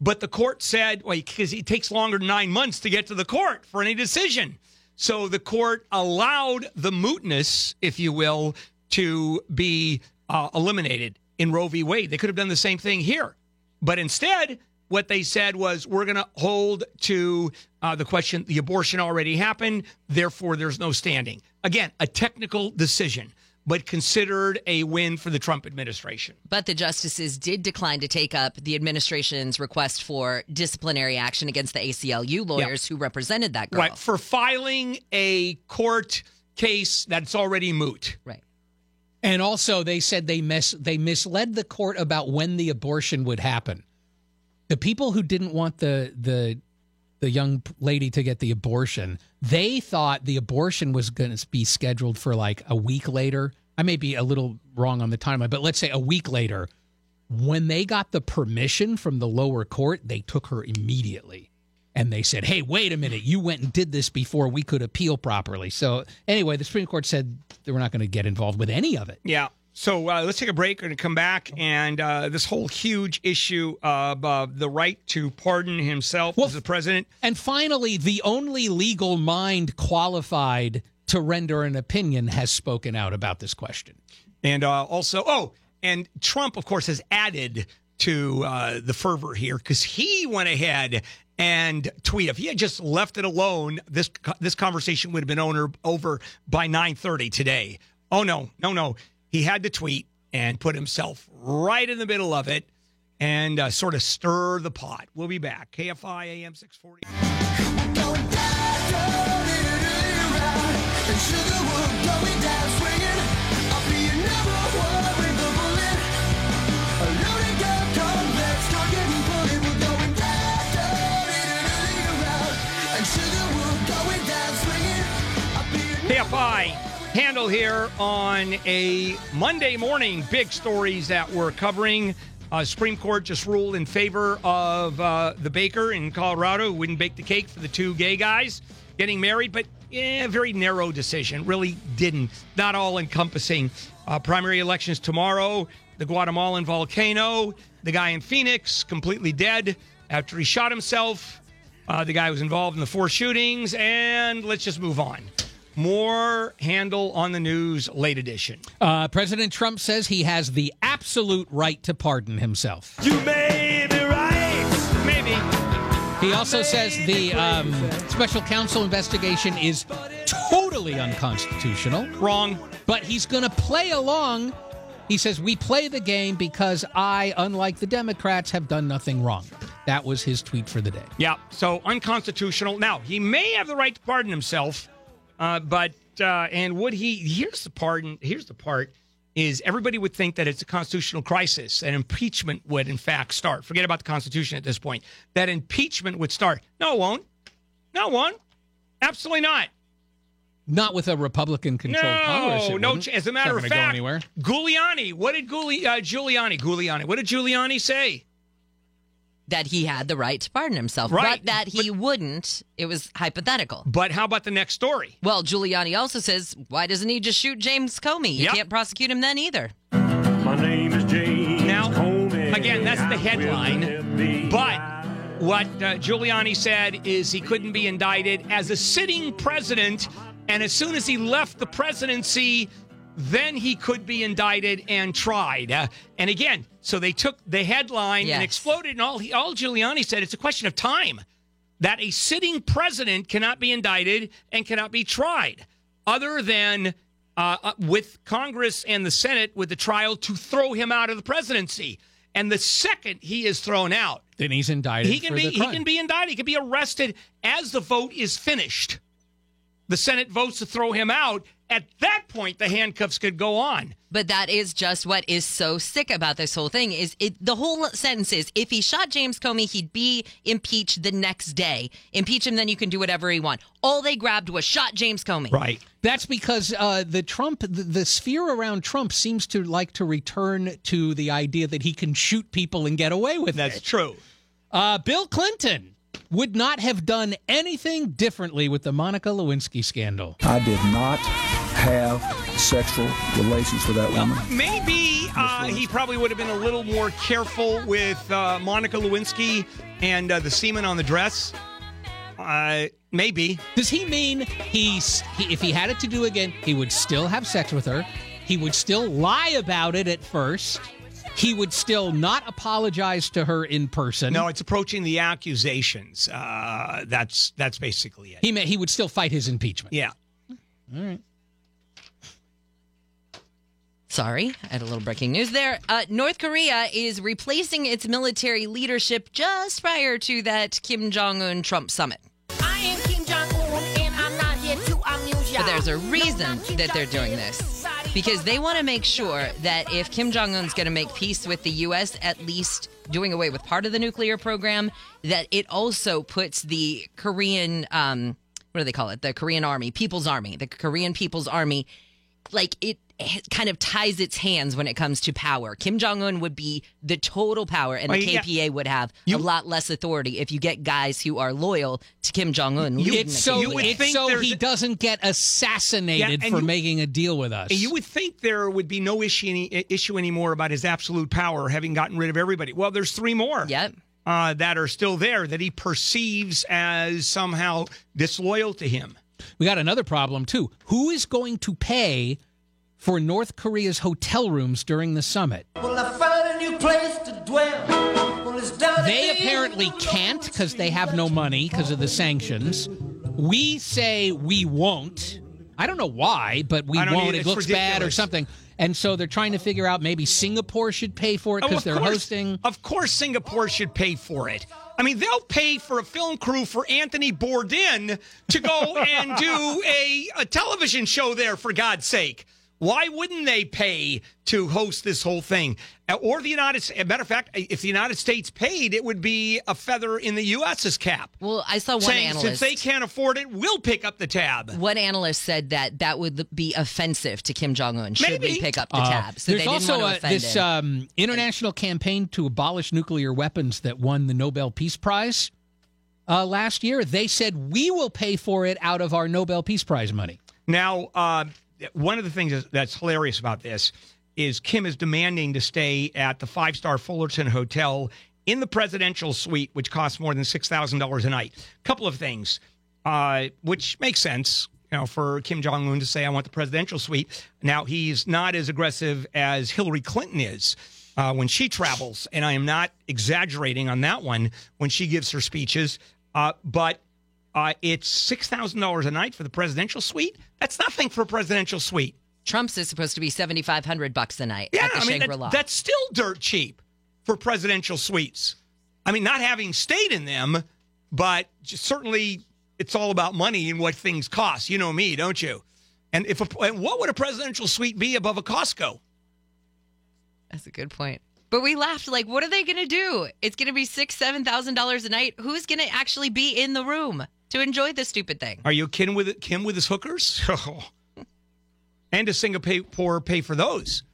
But the court said, well, because it takes longer than nine months to get to the court for any decision. So the court allowed the mootness, if you will, to be uh, eliminated in Roe v. Wade. They could have done the same thing here. But instead, what they said was, we're going to hold to uh, the question the abortion already happened, therefore there's no standing. Again, a technical decision, but considered a win for the Trump administration. But the justices did decline to take up the administration's request for disciplinary action against the ACLU lawyers who represented that girl. Right, for filing a court case that's already moot. Right. And also, they said they mis- they misled the court about when the abortion would happen. The people who didn't want the the the young lady to get the abortion, they thought the abortion was going to be scheduled for like a week later. I may be a little wrong on the timeline, but let's say a week later. When they got the permission from the lower court, they took her immediately. And they said, hey, wait a minute, you went and did this before we could appeal properly. So, anyway, the Supreme Court said they were not going to get involved with any of it. Yeah. So uh, let's take a break. To come back, and uh, this whole huge issue of uh, the right to pardon himself as the president. And finally, the only legal mind qualified to render an opinion has spoken out about this question. And uh, also, oh, and Trump, of course, has added to uh, the fervor here because he went ahead and tweet. If he had just left it alone, this this conversation would have been owner, over by 9:30 today. Oh no, no, no! He had to tweet and put himself right in the middle of it and uh, sort of stir the pot. We'll be back. KFI AM 640. Handle here on a Monday morning. Big stories that we're covering. Uh, Supreme Court just ruled in favor of uh, the baker in Colorado who wouldn't bake the cake for the two gay guys getting married, but yeah, very narrow decision. Really didn't. Not all encompassing. Uh, primary elections tomorrow. The Guatemalan volcano. The guy in Phoenix completely dead after he shot himself. Uh, the guy was involved in the four shootings, and let's just move on. More handel on the news late edition. Uh, President Trump says he has the absolute right to pardon himself. You may be right. Maybe. He also says the um, special counsel investigation is totally unconstitutional. Wrong. But he's going to play along. He says, We play the game because I, unlike the Democrats, have done nothing wrong. That was his tweet for the day. Yeah, so unconstitutional. Now, he may have the right to pardon himself, uh, but, uh, and would he, here's the pardon, here's the part, is everybody would think that it's a constitutional crisis and impeachment would, in fact, start. Forget about the Constitution at this point. That impeachment would start. No, it won't. No, it won't. Absolutely not. Not with a Republican controlled Congress. No, no. As a matter of fact, anywhere. Giuliani. What did Giuli, uh, Giuliani? Giuliani. What did Giuliani say? That he had the right to pardon himself, Right, but that he wouldn't. It was hypothetical. But how about the next story? Well, Giuliani also says, why doesn't he just shoot James Comey? You Yep. can't prosecute him then either. My name is James Now, Comey. again, that's the headline. But what uh, Giuliani said is he couldn't be indicted as a sitting president, and as soon as he left the presidency, then he could be indicted and tried. Uh, and again, so they took the headline Yes. and exploded, and all he, all Giuliani said it's a question of time that a sitting president cannot be indicted and cannot be tried, other than uh, uh, with Congress and the Senate with the trial to throw him out of the presidency. And the second he is thrown out, Then he's indicted. he can for be the he can be indicted. He can be arrested as the vote is finished. The Senate votes to throw him out, at that point, the handcuffs could go on. But that is just what is so sick about this whole thing is it the whole sentence is if he shot James Comey, he'd be impeached the next day. Impeach him, then you can do whatever he want. All they grabbed was shot James Comey. Right. That's because uh, the Trump, the, the sphere around Trump seems to like to return to the idea that he can shoot people and get away with That's it. That's true. Uh, Bill Clinton would not have done anything differently with the Monica Lewinsky scandal. I did not have sexual relations with that woman. Maybe uh, he probably would have been a little more careful with uh, Monica Lewinsky and uh, the semen on the dress. Uh, maybe. Does he mean he's he, if he had it to do again, he would still have sex with her? He would still lie about it at first. He would still not apologize to her in person. No, it's approaching the accusations. Uh, that's that's basically it. He meant he would still fight his impeachment. Yeah. All right. Sorry, I had a little breaking news there. Uh, North Korea is replacing its military leadership just prior to that Kim Jong Un Trump summit. I am Kim Jong Un, and I'm not here to amuse ya. But there's a reason that they're doing this because they want to make sure that if Kim Jong Un's going to make peace with the U.S., at least doing away with part of the nuclear program, that it also puts the Korean, um, what do they call it? The Korean Army, People's Army, the Korean People's Army, like it kind of ties its hands when it comes to power. Kim Jong Un would be the total power, and Well, the yeah. KPA would have a lot less authority if you get guys who are loyal to Kim Jong Un. It's so, You would it's think so he a- doesn't get assassinated Yeah, for you- making a deal with us. You would think there would be no issue any, issue anymore about his absolute power, having gotten rid of everybody. Well, there's three more. Yep. Uh, that are still there that he perceives as somehow disloyal to him. We got another problem too. Who is going to pay for North Korea's hotel rooms during the summit? Well, I found a new place to dwell. Well, it's down They apparently can't because they have no money because of the sanctions. We say we won't. I don't know why, but we won't. either. It It's looks bad or something. And so they're trying to figure out maybe Singapore should pay for it Oh, because of they're course- hosting. Of course, Singapore should pay for it. I mean, they'll pay for a film crew for Anthony Bourdain to go and do a, a television show there, for God's sake. Why wouldn't they pay to host this whole thing? Uh, Or the United States, matter of fact, if the United States paid, it would be a feather in the U.S.'s cap. Well, I saw one saying analyst. since they can't afford it, we'll pick up the tab. One analyst said that that would be offensive to Kim Jong Un. Should we Maybe. pick up the Uh, tab? So they there's didn't also want to uh, this um, international campaign to abolish nuclear weapons that won the Nobel Peace Prize uh, last year. They said we will pay for it out of our Nobel Peace Prize money. Now, uh, one of the things that's hilarious about this is Kim is demanding to stay at the five star Fullerton Hotel in the presidential suite, which costs more than $6,000 a night. couple of things, uh, which makes sense. You know, for Kim Jong Un to say, "I want the presidential suite." Now he's not as aggressive as Hillary Clinton is uh, when she travels, and I am not exaggerating on that one when she gives her speeches. Uh, but uh, it's six thousand dollars a night for the presidential suite. That's nothing for a presidential suite. Trump's is supposed to be seventy five hundred bucks a night Yeah, at the I mean that- that's still dirt cheap for presidential suites. I mean, not having stayed in them, but certainly it's all about money and what things cost. You know me, don't you? And if a, and what would a presidential suite be above a Costco? That's a good point. But we laughed like, what are they going to do? It's going to be six, seven thousand dollars a night. Who's going to actually be in the room to enjoy this stupid thing? Are you kidding with it? Kim with his hookers? and does Singapore pay for those?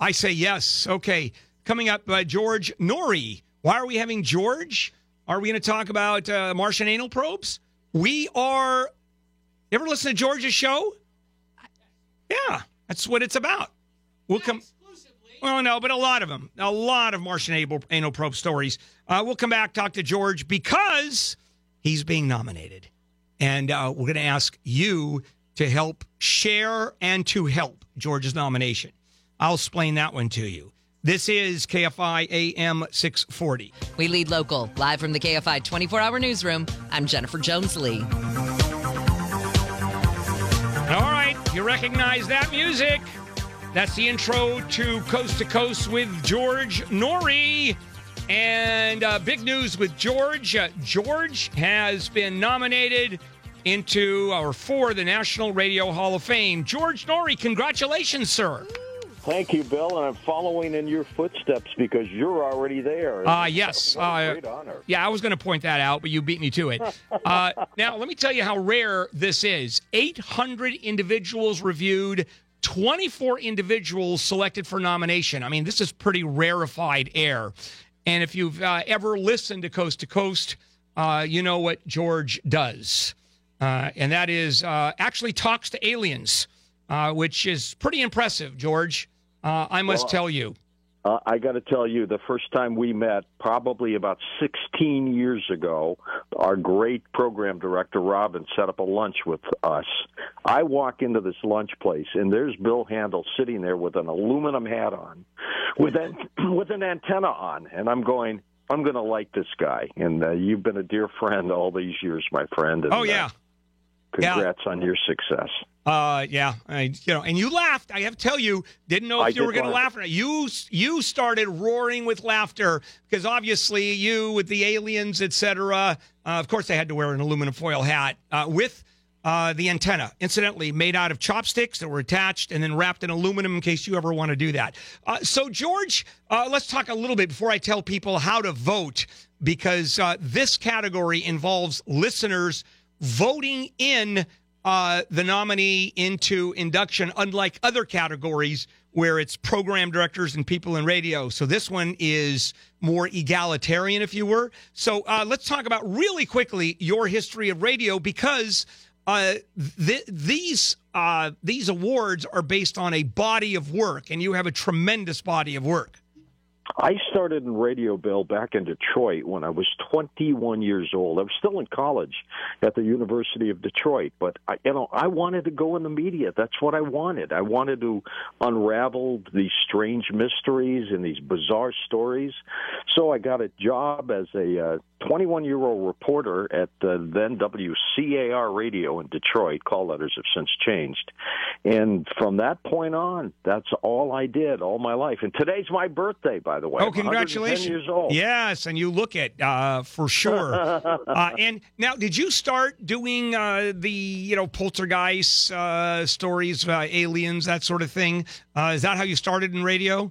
I say yes. Okay. Coming up, uh, George Noory. Why are we having George? Are we going to talk about uh, Martian anal probes? We are. You ever listen to George's show? Yeah, that's what it's about. We'll come. Well, no, but a lot of them, a lot of Martian anal, anal probe stories. Uh, we'll come back talk to George because he's being nominated, and uh, we're going to ask you to help share and to help George's nomination. I'll explain that one to you. This is KFI AM 640. We lead local, live from the KFI 24 hour newsroom. I'm Jennifer Jones Lee. All right, you recognize that music? That's the intro to Coast to Coast with George Noory. And uh, big news with George. Uh, George has been nominated into or for the National Radio Hall of Fame. George Noory, congratulations, sir. Thank you, Bill, and I'm following in your footsteps because you're already there. Uh, yes. Uh, great honor. Yeah, I was going to point that out, but you beat me to it. Uh, now, let me tell you how rare this is 800 individuals reviewed, 24 individuals selected for nomination. I mean, this is pretty rarefied air. And if you've uh, ever listened to Coast to Coast, uh, you know what George does. Uh, and that is uh, actually talks to aliens, uh, which is pretty impressive, George. Uh, I must Well, tell you. Uh, I got to tell you, the first time we met, probably about 16 years ago, our great program director, Robin, set up a lunch with us. I walk into this lunch place, and there's Bill Handel sitting there with an aluminum hat on, with, an, with an antenna on, and I'm going, I'm going to like this guy. And uh, you've been a dear friend all these years, my friend. And, Oh, yeah. Uh, congrats on your success. Uh, yeah, I, you know, and you laughed. I have to tell you, didn't know if I you were going to laugh. laugh or not. You you started roaring with laughter because obviously you with the aliens, etc. Uh, of course, they had to wear an aluminum foil hat uh, with. Uh, the antenna, incidentally, made out of chopsticks that were attached and then wrapped in aluminum in case you ever want to do that. Uh, so, George, uh, let's talk a little bit before I tell people how to vote because uh, this category involves listeners voting in uh, the nominee into induction, unlike other categories where it's program directors and people in radio. So this one is more egalitarian, if you were. So uh, let's talk about really quickly your history of radio because uh, th- these uh, these awards are based on a body of work, and you have a tremendous body of work. I started in radio, Bill, back in Detroit when I was 21 years old. I was still in college at the University of Detroit, but I, you know, I wanted to go in the media. That's what I wanted. I wanted to unravel these strange mysteries and these bizarre stories. So I got a job as a 21 year old reporter at uh, then WCAR Radio in Detroit. Call letters have since changed. And from that point on, that's all I did all my life. And today's my birthday, by the way. Oh, I'm congratulations! years old. Yes, and you look it uh, for sure. uh, and now, did you start doing uh, the you know poltergeist uh, stories, uh, aliens, that sort of thing? Uh, is that how you started in radio?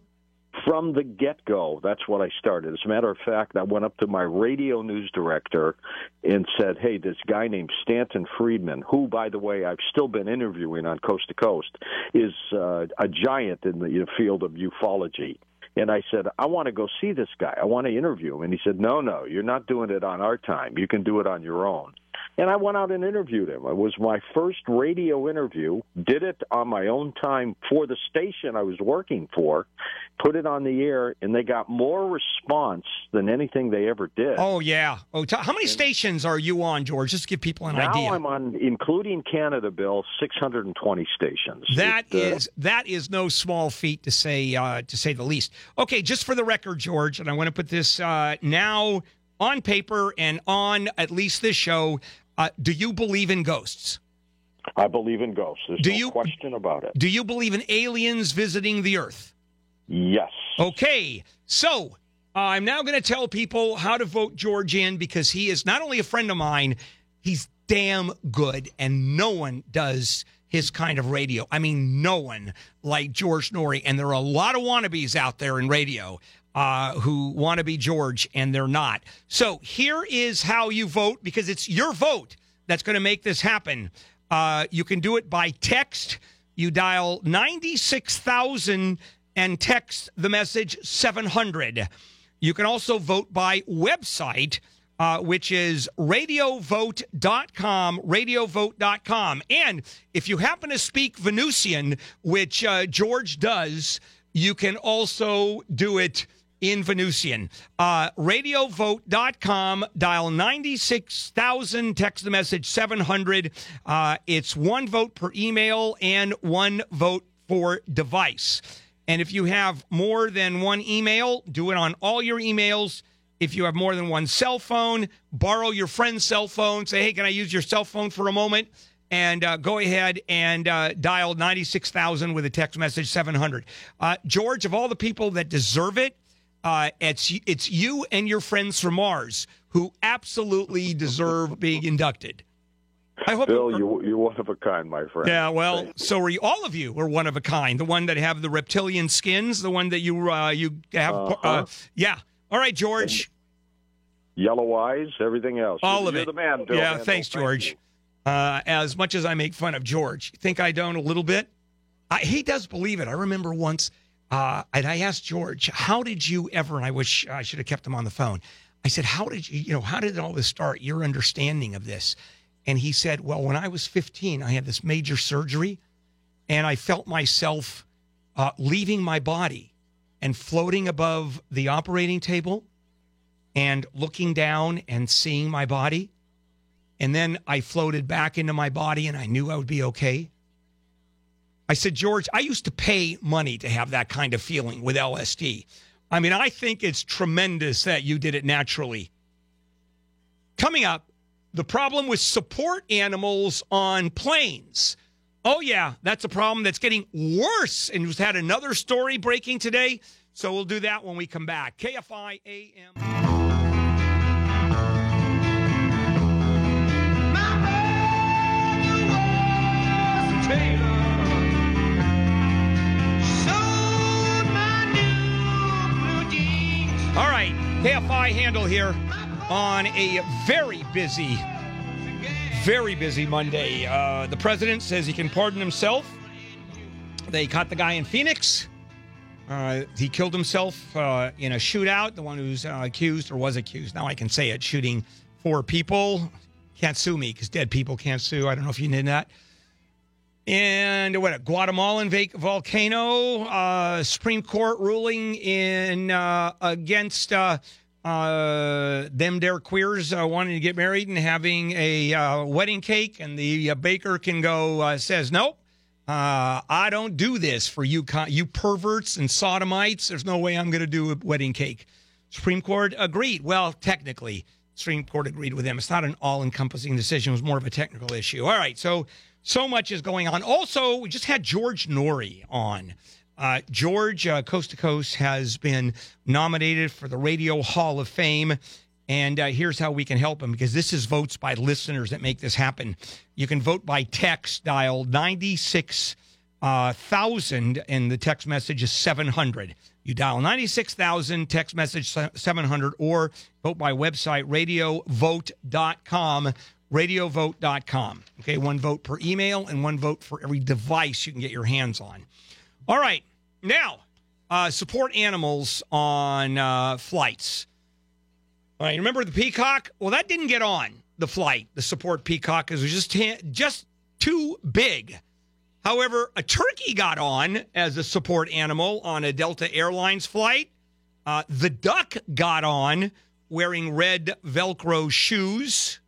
From the get go, that's what I started. As a matter of fact, I went up to my radio news director and said, Hey, this guy named Stanton Friedman, who, by the way, I've still been interviewing on Coast to Coast, is uh, a giant in the field of ufology. And I said, I want to go see this guy. I want to interview him. And he said, No, no, you're not doing it on our time. You can do it on your own. And I went out and interviewed him. It was my first radio interview. Did it on my own time for the station I was working for. Put it on the air, and they got more response than anything they ever did. Oh yeah. Oh, t- how many stations are you on, George? Just to give people an now idea. I'm on, including Canada, Bill, 620 stations. That It, uh, is that is no small feat to say uh, to say the least. Okay, just for the record, George, and I want to put this uh, now on paper and on at least this show. Uh, do you believe in ghosts? I believe in ghosts. There's Do no you- question about it. Do you believe in aliens visiting the Earth? Yes. Okay, so uh, I'm now going to tell people how to vote George in because he is not only a friend of mine, he's damn good, and no one does his kind of radio. I mean, no one like George Noory, and there are a lot of wannabes out there in radio. Uh, who want to be George and they're not. So here is how you vote because it's your vote that's going to make this happen. Uh, you can do it by text. You dial 96,000 and text the message 700. You can also vote by website, uh, which is radiovote.com, radiovote.com. And if you happen to speak Venusian, which uh, George does, you can also do it in Venusian. Uh, radiovote.com, dial 96,000, text the message 700. Uh, it's one vote per email and one vote for device. And if you have more than one email, do it on all your emails. If you have more than one cell phone, borrow your friend's cell phone. Say, hey, can I use your cell phone for a moment? And uh, go ahead and uh, dial 96,000 with a text message 700. Uh, George, of all the people that deserve it, uh, it's it's you and your friends from Mars who absolutely deserve being inducted. I hope Bill, you you're one of a kind, my friend. Yeah, well, so are you. All of you are one of a kind. The one that have the reptilian skins, the one that you uh, you have. uh Uh-huh. yeah. All right, George. Yellow eyes, everything else. All you're, of you're it. the man, Bill. yeah, man. thanks, Thank George. Uh, as much as I make fun of George, think I don't a little bit? I, he does believe it. I remember once, uh, and I asked George, "How did you ever?" And I wish I should have kept him on the phone. I said, "How did you? You know, how did it all this start? Your understanding of this?" And he said, "Well, when I was 15, I had this major surgery, and I felt myself uh, leaving my body and floating above the operating table." and looking down and seeing my body. And then I floated back into my body and I knew I would be okay. I said, George, I used to pay money to have that kind of feeling with LSD. I mean, I think it's tremendous that you did it naturally. Coming up, the problem with support animals on planes. Oh, yeah, that's a problem that's getting worse. And we've had another story breaking today. So we'll do that when we come back. KFI AM. All right, KFI Handel here on a very busy, very busy Monday. Uh, the president says he can pardon himself. They caught the guy in Phoenix. Uh, he killed himself uh, in a shootout. The one who's uh, accused or was accused. Now I can say it. Shooting four people. Can't sue me because dead people can't sue. I don't know if you knew that. And what a Guatemalan volcano, uh, Supreme Court ruling in uh, against uh, uh, them there queers uh, wanting to get married and having a uh, wedding cake, and the baker can go says nope. Uh, I don't do this for you, you perverts and sodomites. There's no way I'm going to do a wedding cake. Supreme Court agreed. Well, technically, Supreme Court agreed with them. It's not an all-encompassing decision. It was more of a technical issue. All right, so so much is going on. Also, we just had George Noory on. Uh, George, uh, Coast to Coast, has been nominated for the Radio Hall of Fame. And uh, here's how we can help him because this is votes by listeners that make this happen. You can vote by text, dial 96,000, and the text message is 700. You dial 96,000, text message 700, or vote by website, radiovote.com radiovote.com. Okay, one vote per email and one vote for every device you can get your hands on. All right, now uh, support animals on uh, flights. All right, remember the peacock? Well, that didn't get on the flight. The support peacock because it was just just too big. However, a turkey got on as a support animal on a Delta Airlines flight. Uh, the duck got on wearing red Velcro shoes.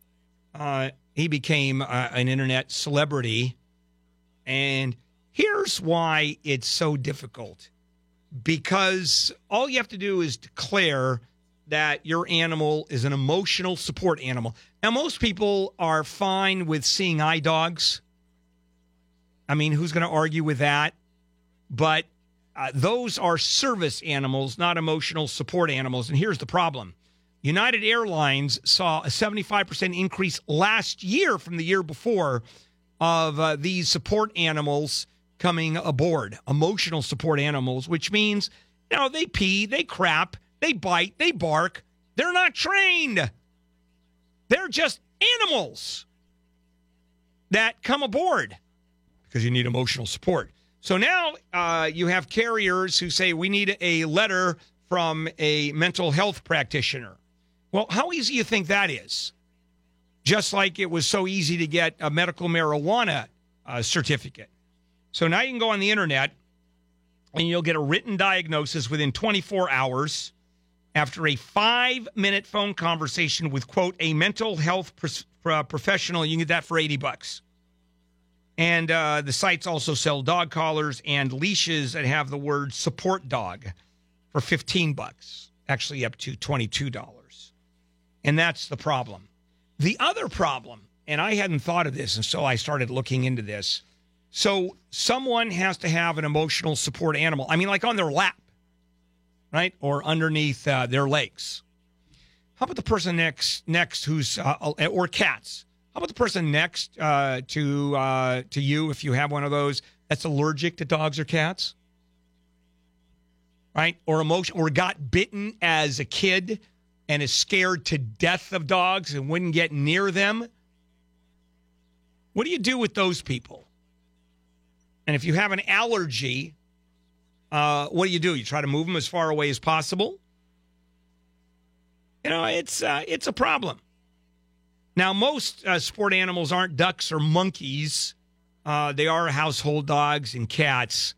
Uh, he became uh, an internet celebrity. And here's why it's so difficult because all you have to do is declare that your animal is an emotional support animal. Now, most people are fine with seeing eye dogs. I mean, who's going to argue with that? But uh, those are service animals, not emotional support animals. And here's the problem United Airlines saw a 75% increase last year from the year before of uh, these support animals coming aboard, emotional support animals, which means, you know, they pee, they crap, they bite, they bark. They're not trained. They're just animals that come aboard because you need emotional support. So now uh, you have carriers who say we need a letter from a mental health practitioner. Well, how easy you think that is? Just like it was so easy to get a medical marijuana uh, certificate. So now you can go on the internet and you'll get a written diagnosis within 24 hours after a five minute phone conversation with, quote, a mental health uh, professional. You can get that for 80 bucks. And uh, the sites also sell dog collars and leashes that have the word support dog for 15 bucks, actually up to $22. And that's the problem. The other problem, and I hadn't thought of this, and so I started looking into this. So someone has to have an emotional support animal. I mean, like on their lap, right, or underneath uh, their legs. How about the person next, next who's uh, or cats? How about the person next uh, to uh, to you, if you have one of those that's allergic to dogs or cats, right? Or emotion, or got bitten as a kid and is scared to death of dogs and wouldn't get near them. What do you do with those people? And if you have an allergy, uh, what do you do? You try to move them as far away as possible. You know, it's uh, it's a problem. Now, most uh, sport animals aren't ducks or monkeys. Uh, they are household dogs and cats,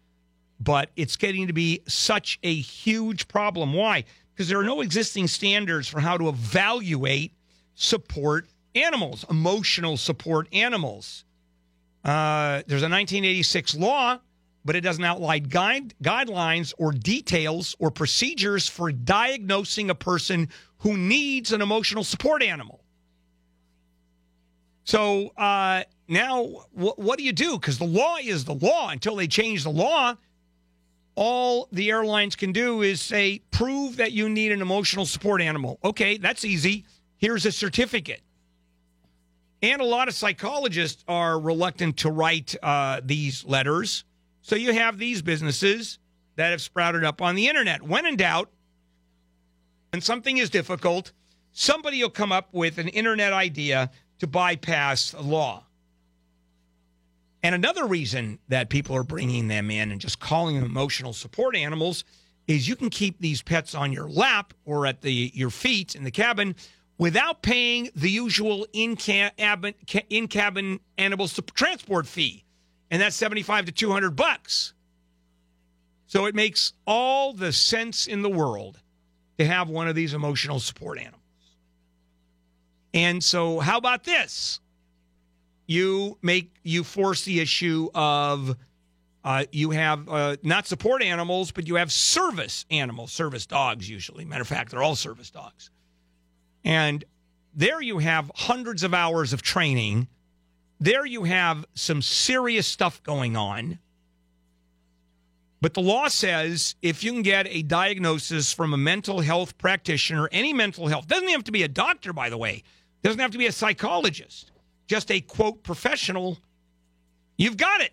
but it's getting to be such a huge problem. Why? Because there are no existing standards for how to evaluate support animals, emotional support animals. Uh, there's a 1986 law, but it doesn't outline guide, guidelines or details or procedures for diagnosing a person who needs an emotional support animal. So uh, now, wh- what do you do? Because the law is the law. Until they change the law, all the airlines can do is say, prove that you need an emotional support animal. Okay, that's easy. Here's a certificate. And a lot of psychologists are reluctant to write uh, these letters. So you have these businesses that have sprouted up on the internet. When in doubt, and something is difficult, somebody will come up with an internet idea to bypass law. And another reason that people are bringing them in and just calling them emotional support animals is you can keep these pets on your lap or at the your feet in the cabin without paying the usual in cabin in cabin animal transport fee, and that's seventy five to two hundred bucks. So it makes all the sense in the world to have one of these emotional support animals. And so, how about this? You make you force the issue of uh, you have uh, not support animals, but you have service animals, service dogs usually. Matter of fact, they're all service dogs. And there you have hundreds of hours of training. There you have some serious stuff going on. But the law says if you can get a diagnosis from a mental health practitioner, any mental health, doesn't have to be a doctor, by the way, doesn't have to be a psychologist, just a quote professional, you've got it.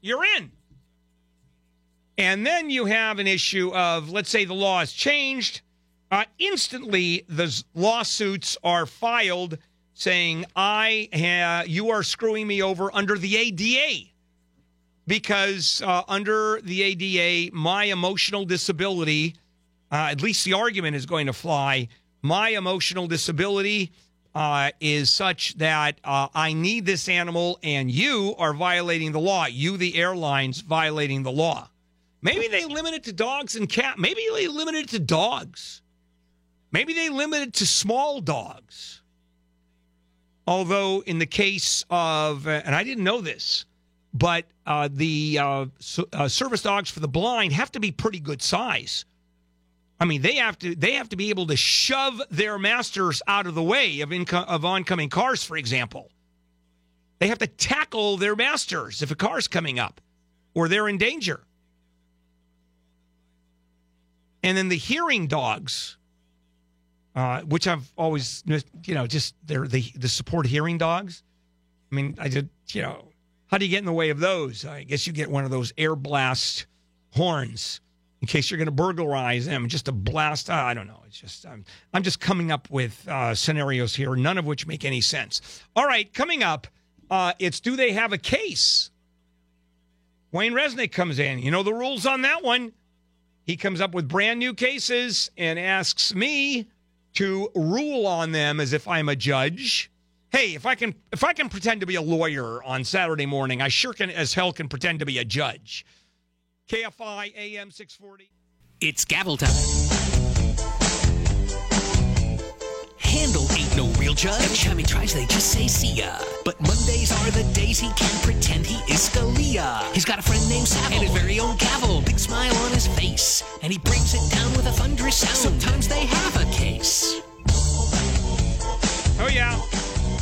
You're in. And then you have an issue of, let's say the law has changed. Uh, instantly, the lawsuits are filed saying, I ha- you are screwing me over under the ADA because uh, under the ADA, my emotional disability, uh, at least the argument is going to fly, my emotional disability uh, is such that uh, I need this animal and you are violating the law. You, the airlines, violating the law. Maybe they limit it to dogs and cat. Maybe they limit it to dogs. Maybe they limit it to small dogs. Although, in the case of, uh, and I didn't know this, but uh, the uh, so, uh, service dogs for the blind have to be pretty good size. I mean, they have to they have to be able to shove their masters out of the way of of oncoming cars, for example. They have to tackle their masters if a car's coming up, or they're in danger. And then the hearing dogs, uh, which I've always, you know, just they're the the support hearing dogs. I mean, I did, you know, how do you get in the way of those? I guess you get one of those air blast horns in case you're going to burglarize them, just to blast. I don't know. It's just I'm I'm just coming up with uh, scenarios here, none of which make any sense. All right, coming up, uh, it's do they have a case? Wayne Resnick comes in. You know the rules on that one. He comes up with brand new cases and asks me to rule on them as if I'm a judge. Hey, if I can if I can pretend to be a lawyer on Saturday morning, I sure can as hell can pretend to be a judge. KFI AM 640. It's gavel time. Handel ain't no real judge. Every time he tries, they just say see ya. But Mondays are the days he can pretend he is Scalia. He's got a friend named Savile and his very own gavel. Big smile on his face. And he brings it down with a thunderous sound. Sometimes they have a case. Oh yeah.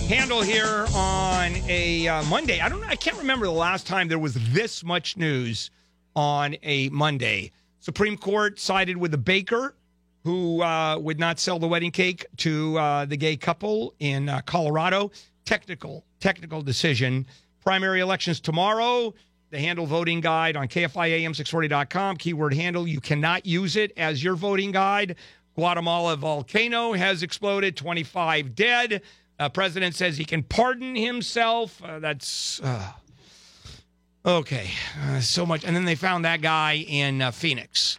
Handel here on a uh, Monday. I don't know. I can't remember the last time there was this much news on a Monday. Supreme Court sided with the baker who uh, would not sell the wedding cake to uh, the gay couple in uh, Colorado. Technical, technical decision. Primary elections tomorrow. The Handel voting guide on KFIAM640.com. Keyword handel. You cannot use it as your voting guide. Guatemala volcano has exploded. 25 dead. Uh, president says he can pardon himself. Uh, that's uh, okay. Uh, so much. And then they found that guy in uh, Phoenix.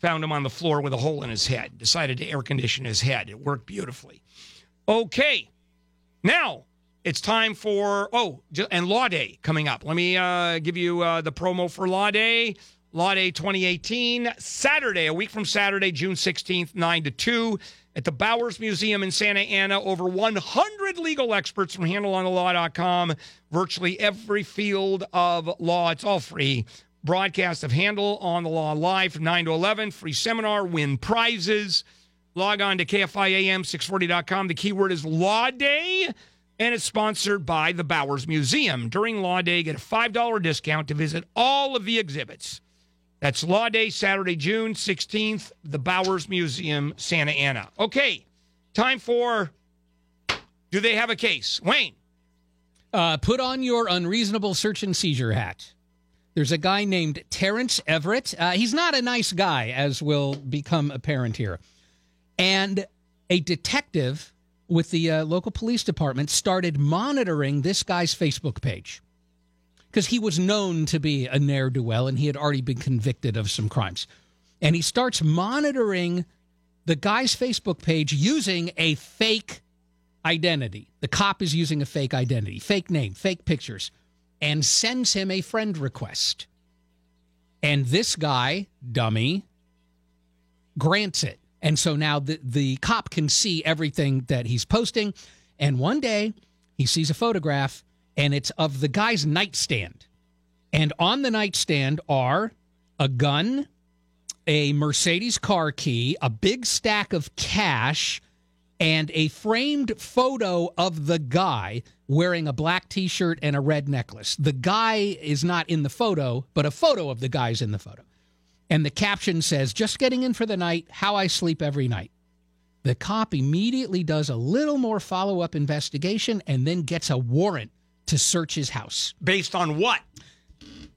Found him on the floor with a hole in his head. Decided to air condition his head. It worked beautifully. Okay. Now it's time for oh, and Law Day coming up. Let me uh, give you uh, the promo for Law Day. Law Day 2018, Saturday, a week from Saturday, June 16th, 9 to 2, at the Bowers Museum in Santa Ana. Over 100 legal experts from handelonthelaw.com, virtually every field of law. It's all free. Broadcast of Handel on the Law live from 9 to 11. Free seminar, win prizes. Log on to KFIAM640.com. The keyword is Law Day, and it's sponsored by the Bowers Museum. During Law Day, get a $5 discount to visit all of the exhibits. That's Law Day, Saturday, June 16th, the Bowers Museum, Santa Ana. Okay, time for Do They Have a Case? Wayne. Uh, put on your unreasonable search and seizure hat. There's a guy named Terrence Everett. Uh, he's not a nice guy, as will become apparent here. And a detective with the uh, local police department started monitoring this guy's Facebook page because he was known to be a ne'er do well and he had already been convicted of some crimes. And he starts monitoring the guy's Facebook page using a fake identity. The cop is using a fake identity, fake name, fake pictures, and sends him a friend request. And this guy, dummy, grants it. And so now the, the cop can see everything that he's posting. And one day he sees a photograph and it's of the guy's nightstand. And on the nightstand are a gun, a Mercedes car key, a big stack of cash, and a framed photo of the guy wearing a black t shirt and a red necklace. The guy is not in the photo, but a photo of the guy's in the photo. And the caption says, Just getting in for the night, how I sleep every night. The cop immediately does a little more follow up investigation and then gets a warrant to search his house. Based on what?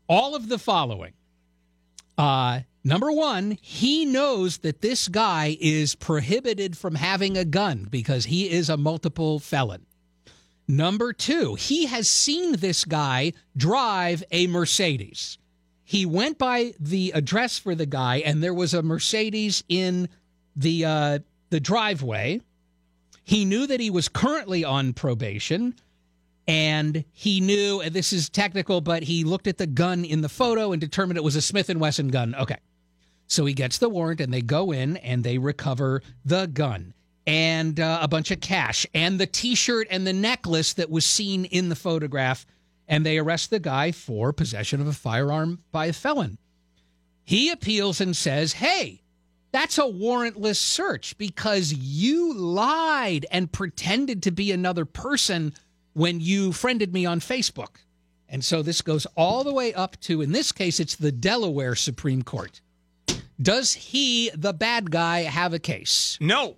All of the following. Uh, number one, he knows that this guy is prohibited from having a gun because he is a multiple felon. Number two, he has seen this guy drive a Mercedes. He went by the address for the guy, and there was a Mercedes in the uh, the driveway. He knew that he was currently on probation, and he knew and this is technical, but he looked at the gun in the photo and determined it was a Smith Wesson gun. Okay, so he gets the warrant, and they go in and they recover the gun and uh, a bunch of cash and the T-shirt and the necklace that was seen in the photograph, and they arrest the guy for possession of a firearm by a felon. He appeals and says, "Hey." That's a warrantless search because you lied and pretended to be another person when you friended me on Facebook. And so this goes all the way up to, in this case, it's the Delaware Supreme Court. Does he, the bad guy, have a case? No,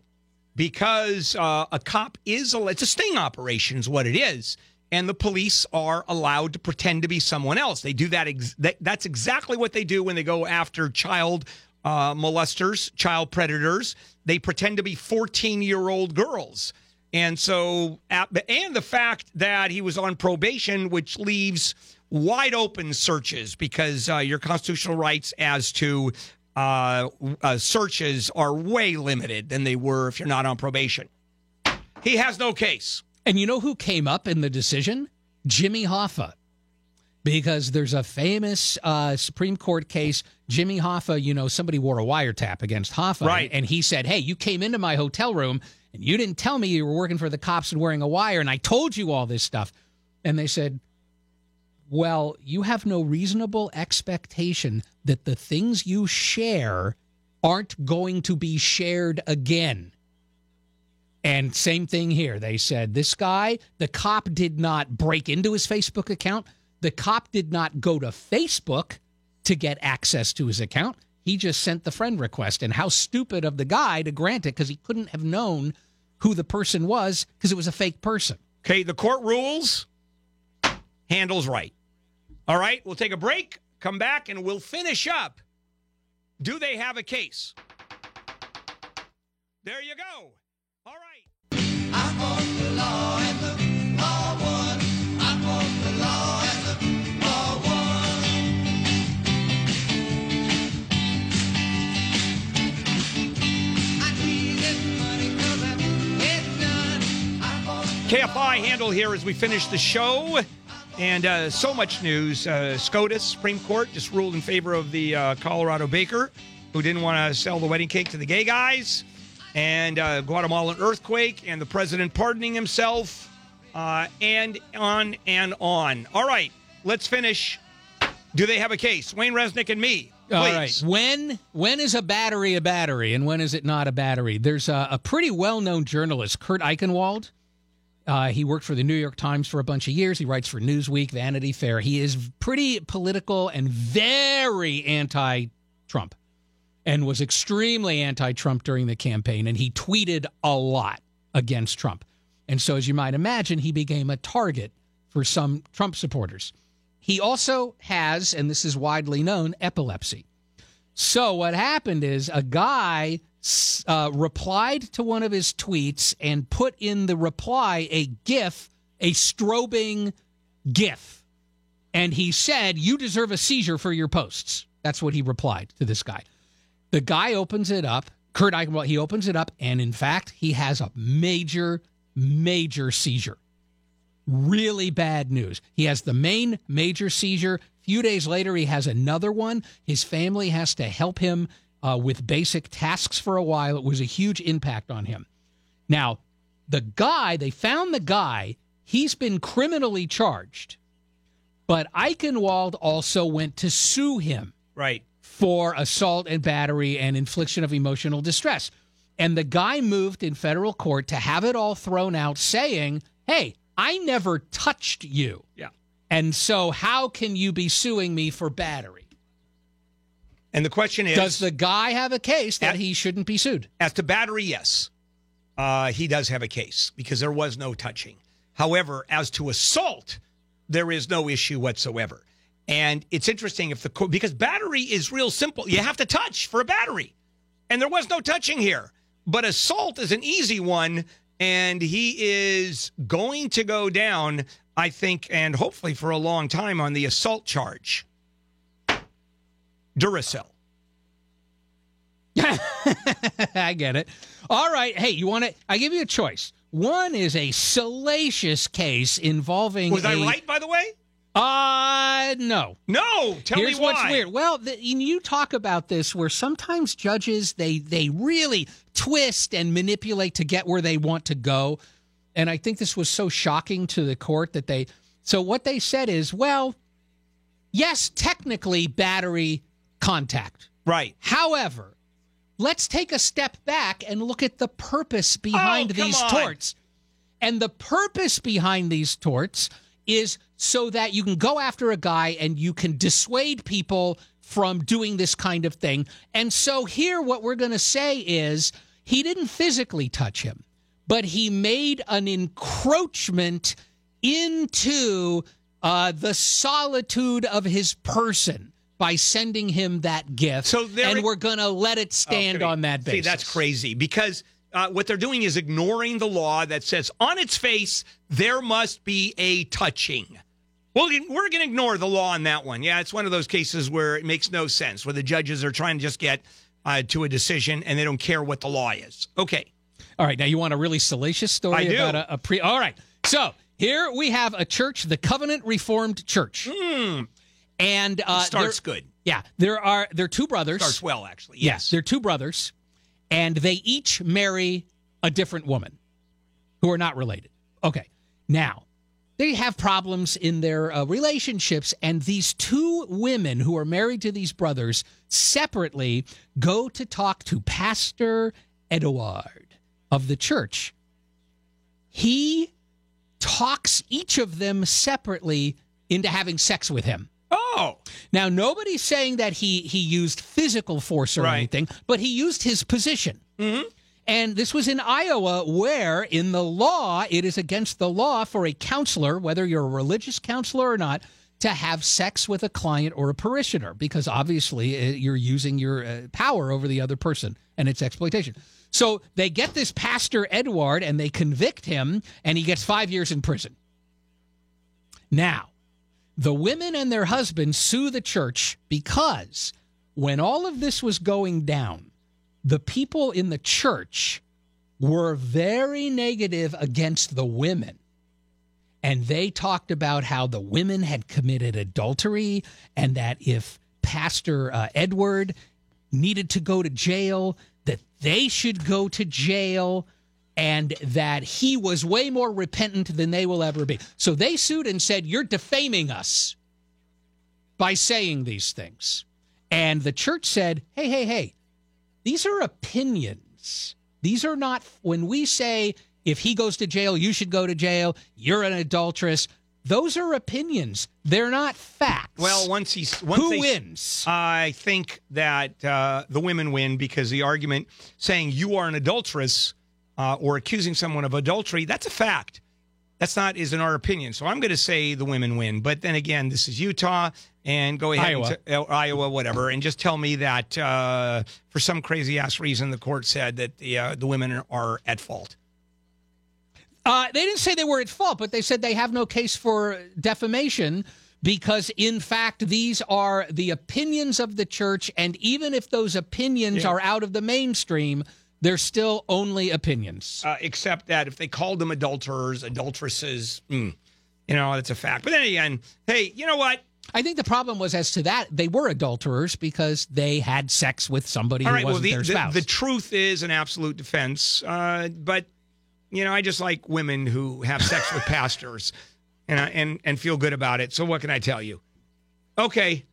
because uh, a cop is a, it's a sting operation, is what it is, and the police are allowed to pretend to be someone else. They do that. Ex- that that's exactly what they do when they go after child uh, molesters, child predators. They pretend to be fourteen year old girls. And so, and the fact that he was on probation, which leaves wide open searches because uh, your constitutional rights as to uh, uh, searches are way limited than they were if you're not on probation. He has no case. And you know who came up in the decision? Jimmy Hoffa. Because there's a famous uh, Supreme Court case. Jimmy Hoffa, you know, somebody wore a wiretap against Hoffa. Right. And he said, Hey, you came into my hotel room and you didn't tell me you were working for the cops and wearing a wire, and I told you all this stuff. And they said, Well, you have no reasonable expectation that the things you share aren't going to be shared again. And same thing here. They said this guy, the cop did not break into his Facebook account. The cop did not go to Facebook to get access to his account. He just sent the friend request. And how stupid of the guy to grant it because he couldn't have known who the person was because it was a fake person. Okay, the court rules. Handel's right. All right, we'll take a break, come back, and we'll finish up. Do they have a case? There you go. KFI Handel here as we finish the show. And uh, so much news. Uh, SCOTUS, Supreme Court, just ruled in favor of the uh, Colorado baker who didn't want to sell the wedding cake to the gay guys. And uh, Guatemalan earthquake and the president pardoning himself. Uh, and on and on. All right, let's finish. Do they have a case? Wayne Resnick and me. Please. All right. When when is a battery a battery, and when is it not a battery? There's a, a pretty well known journalist, Kurt Eichenwald. Uh, he worked for the New York Times for a bunch of years. He writes for Newsweek, Vanity Fair. He is pretty political and very anti-Trump, and was extremely anti-Trump during the campaign. And he tweeted a lot against Trump. And so, as you might imagine, he became a target for some Trump supporters. He also has, and this is widely known, epilepsy. So what happened is a guy uh, replied to one of his tweets and put in the reply a GIF, a strobing GIF, and he said, "You deserve a seizure for your posts." That's what he replied to this guy. The guy opens it up. Kurt Eichenwald, he opens it up, and in fact, he has a major, major seizure really bad news. He has the main major seizure. A few days later, he has another one. His family has to help him uh, with basic tasks for a while. It was a huge impact on him. Now, the guy, they found the guy, he's been criminally charged, but Eichenwald also went to sue him Right. for assault and battery and infliction of emotional distress. And the guy moved in federal court to have it all thrown out, saying, Hey, I never touched you. Yeah. And so, how can you be suing me for battery? And the question is Does the guy have a case that he shouldn't be sued? As to battery, yes. Uh, he does have a case because there was no touching. However, as to assault, there is no issue whatsoever. And it's interesting if the because battery is real simple. You have to touch for a battery, and there was no touching here. But assault is an easy one, and he is going to go down, I think, and hopefully for a long time on the assault charge. Duracell. I get it. All right. Hey, you want to? I give you a choice. One is a salacious case involving. Was I a- right, by the way? Uh, no. No. Tell Here's me what's why. weird. Well, the, you talk about this where sometimes judges they they really twist and manipulate to get where they want to go, and I think this was so shocking to the court that they. So what they said is, well, yes, technically battery contact. Right. However, let's take a step back and look at the purpose behind Oh, these on. torts. And the purpose behind these torts is so that you can go after a guy and you can dissuade people from doing this kind of thing. And so here, what we're going to say is he didn't physically touch him, but he made an encroachment into uh, the solitude of his person by sending him that gift. So there and we're going to let it stand Okay. on that basis. See, that's crazy because uh, what they're doing is ignoring the law that says on its face there must be a touching. Well, we're going to ignore the law on that one. Yeah, it's one of those cases where it makes no sense, where the judges are trying to just get uh, to a decision and they don't care what the law is. Okay. All right, now you want a really salacious story about a, a pre. All right, so here we have a church, the Covenant Reformed Church, and uh, starts there- good. Yeah, there are there are two brothers. Starts well, actually. Yes, they're two brothers, and they each marry a different woman, who are not related. Okay, now they have problems in their uh, relationships, and these two women who are married to these brothers separately go to talk to Pastor Edward of the church. He talks each of them separately into having sex with him. Oh. Now nobody's saying that he he used physical force or Right. anything, but he used his position. Mm-hmm. And this was in Iowa, where in the law it is against the law for a counselor, whether you're a religious counselor or not, to have sex with a client or a parishioner, because obviously uh, you're using your uh, power over the other person, and it's exploitation. So they get this pastor Edward, and they convict him, and he gets five years in prison. Now, the women and their husbands sue the church because when all of this was going down, the people in the church were very negative against the women. And they talked about how the women had committed adultery and that if Pastor uh, Edward needed to go to jail, that they should go to jail and that he was way more repentant than they will ever be. So they sued and said, You're defaming us by saying these things. And the church said, Hey, hey, hey, these are opinions. These are not, when we say, if he goes to jail, you should go to jail, you're an adulteress. Those are opinions. They're not facts. Well, once he's once Who they- wins? I think that uh, the women win because the argument saying you are an adulteress uh, or accusing someone of adultery that's a fact. That's not is in our opinion. So I'm going to say the women win. But then again, this is Utah, and go ahead, Iowa. t- uh, Iowa, whatever, and just tell me that uh, for some crazy ass reason the court said that the uh, the women are at fault. Uh, they didn't say they were at fault, but they said they have no case for defamation because, in fact, these are the opinions of the church. And even if those opinions Yeah. are out of the mainstream, they're still only opinions. uh, except that if they called them adulterers, adulteresses, mm, you know, that's a fact. But then again, hey, you know what? I think the problem was as to that they were adulterers because they had sex with somebody All who wasn't the, their the, spouse. the truth is an absolute defense. Uh, but, you know, I just like women who have sex with pastors and, I- and, and feel good about it. So what can I tell you? Okay.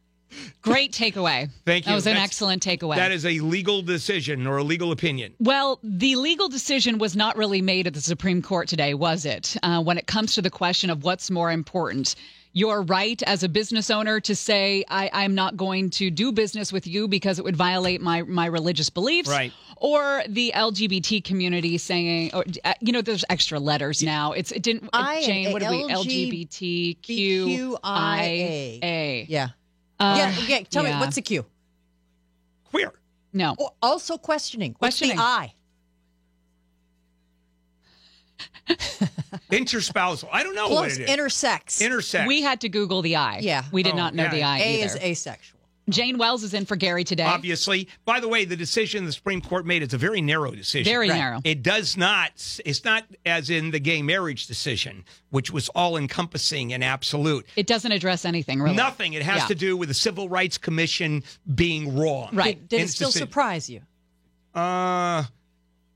Great takeaway. Thank you. That was an That's- excellent takeaway. That is a legal decision or a legal opinion. Well, the legal decision was not really made at the Supreme Court today, was it? Uh, when it comes to the question of what's more important, your right as a business owner to say, I, I'm not going to do business with you because it would violate my, my religious beliefs. Right. Or the LGBT community saying, or, uh, you know, there's extra letters now. It's it didn't. I Jane, what are we? LGBTQIA. Yeah. Uh, yeah. Okay. Tell yeah. me what's the Q? Queer. No. Oh, also questioning. What's Questioning. the I? Interspousal. I don't know what Close. it is. Intersex. Intersex. We had to Google the I. Yeah. We did Oh, not know yeah. the I A either. A is asexual. Jane Wells is in for Gary today. Obviously. By the way, the decision the Supreme Court made is a very narrow decision. Very Right. narrow. It does not, it's not as in the gay marriage decision, which was all encompassing and absolute. It doesn't address anything really. Nothing. It has Yeah. to do with the Civil Rights Commission being wrong. Right. Did, did it still just a- surprise you? Uh,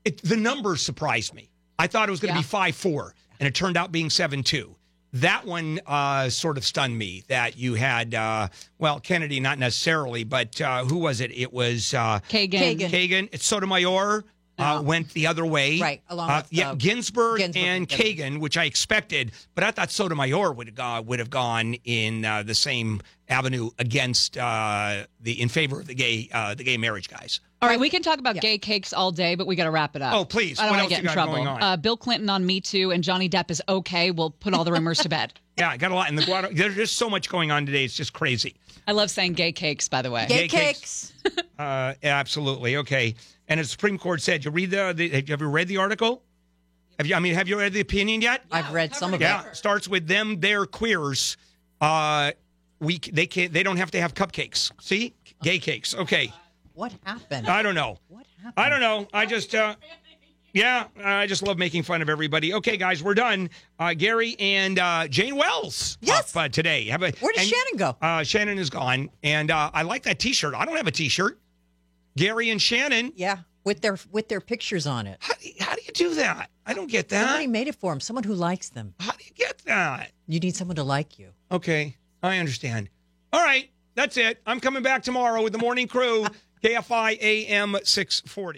it, the numbers surprised me. I thought it was going to Yeah. be 5 4, and it turned out being 7 2. That one uh, sort of stunned me that you had, uh, well, Kennedy, not necessarily, but uh, who was it? It was uh, Kagan. Kagan. Kagan. It's Sotomayor. Uh, went the other way, Right, along Uh, with, yeah, uh, Ginsburg, Ginsburg and and Kagan, which I expected, but I thought Sotomayor would have gone would have gone in uh, the same avenue against uh, the in favor of the gay uh, the gay marriage guys. All right, we can talk about gay cakes all day, but we got to wrap it up. Oh, please. I don't want to get in trouble. Uh, Bill Clinton on Me Too and Johnny Depp is okay. We'll put all the rumors to bed. Yeah, I got a lot in the Guada. There's just so much going on today. It's just crazy. I love saying gay cakes, by the way. Gay, Gay cakes. cakes. Uh, absolutely. Okay. And as the Supreme Court said, you read the, the have you ever read the article? Have you? I mean, have you read the opinion yet? I've read some of it. Yeah, it. starts with them. They're queers. Uh, we they can't. They don't have to have cupcakes. See, gay cakes. Okay. What happened? I don't know. What happened? I don't know. I just. Uh, yeah, I just love making fun of everybody. Okay, guys, we're done. Uh, Gary and uh, Jane Wells. Yes. Up, uh, today. Have a, Where did and- Shannon go? Uh, Shannon is gone, and uh, I like that T-shirt. I don't have a T-shirt. Gary and Shannon. Yeah, with their with their pictures on it. How do you, how do you do that? I don't get that. Somebody made it for him. Someone who likes them. How do you get that? You need someone to like you. Okay, I understand. All right, that's it. I'm coming back tomorrow with the morning crew, KFI AM 640.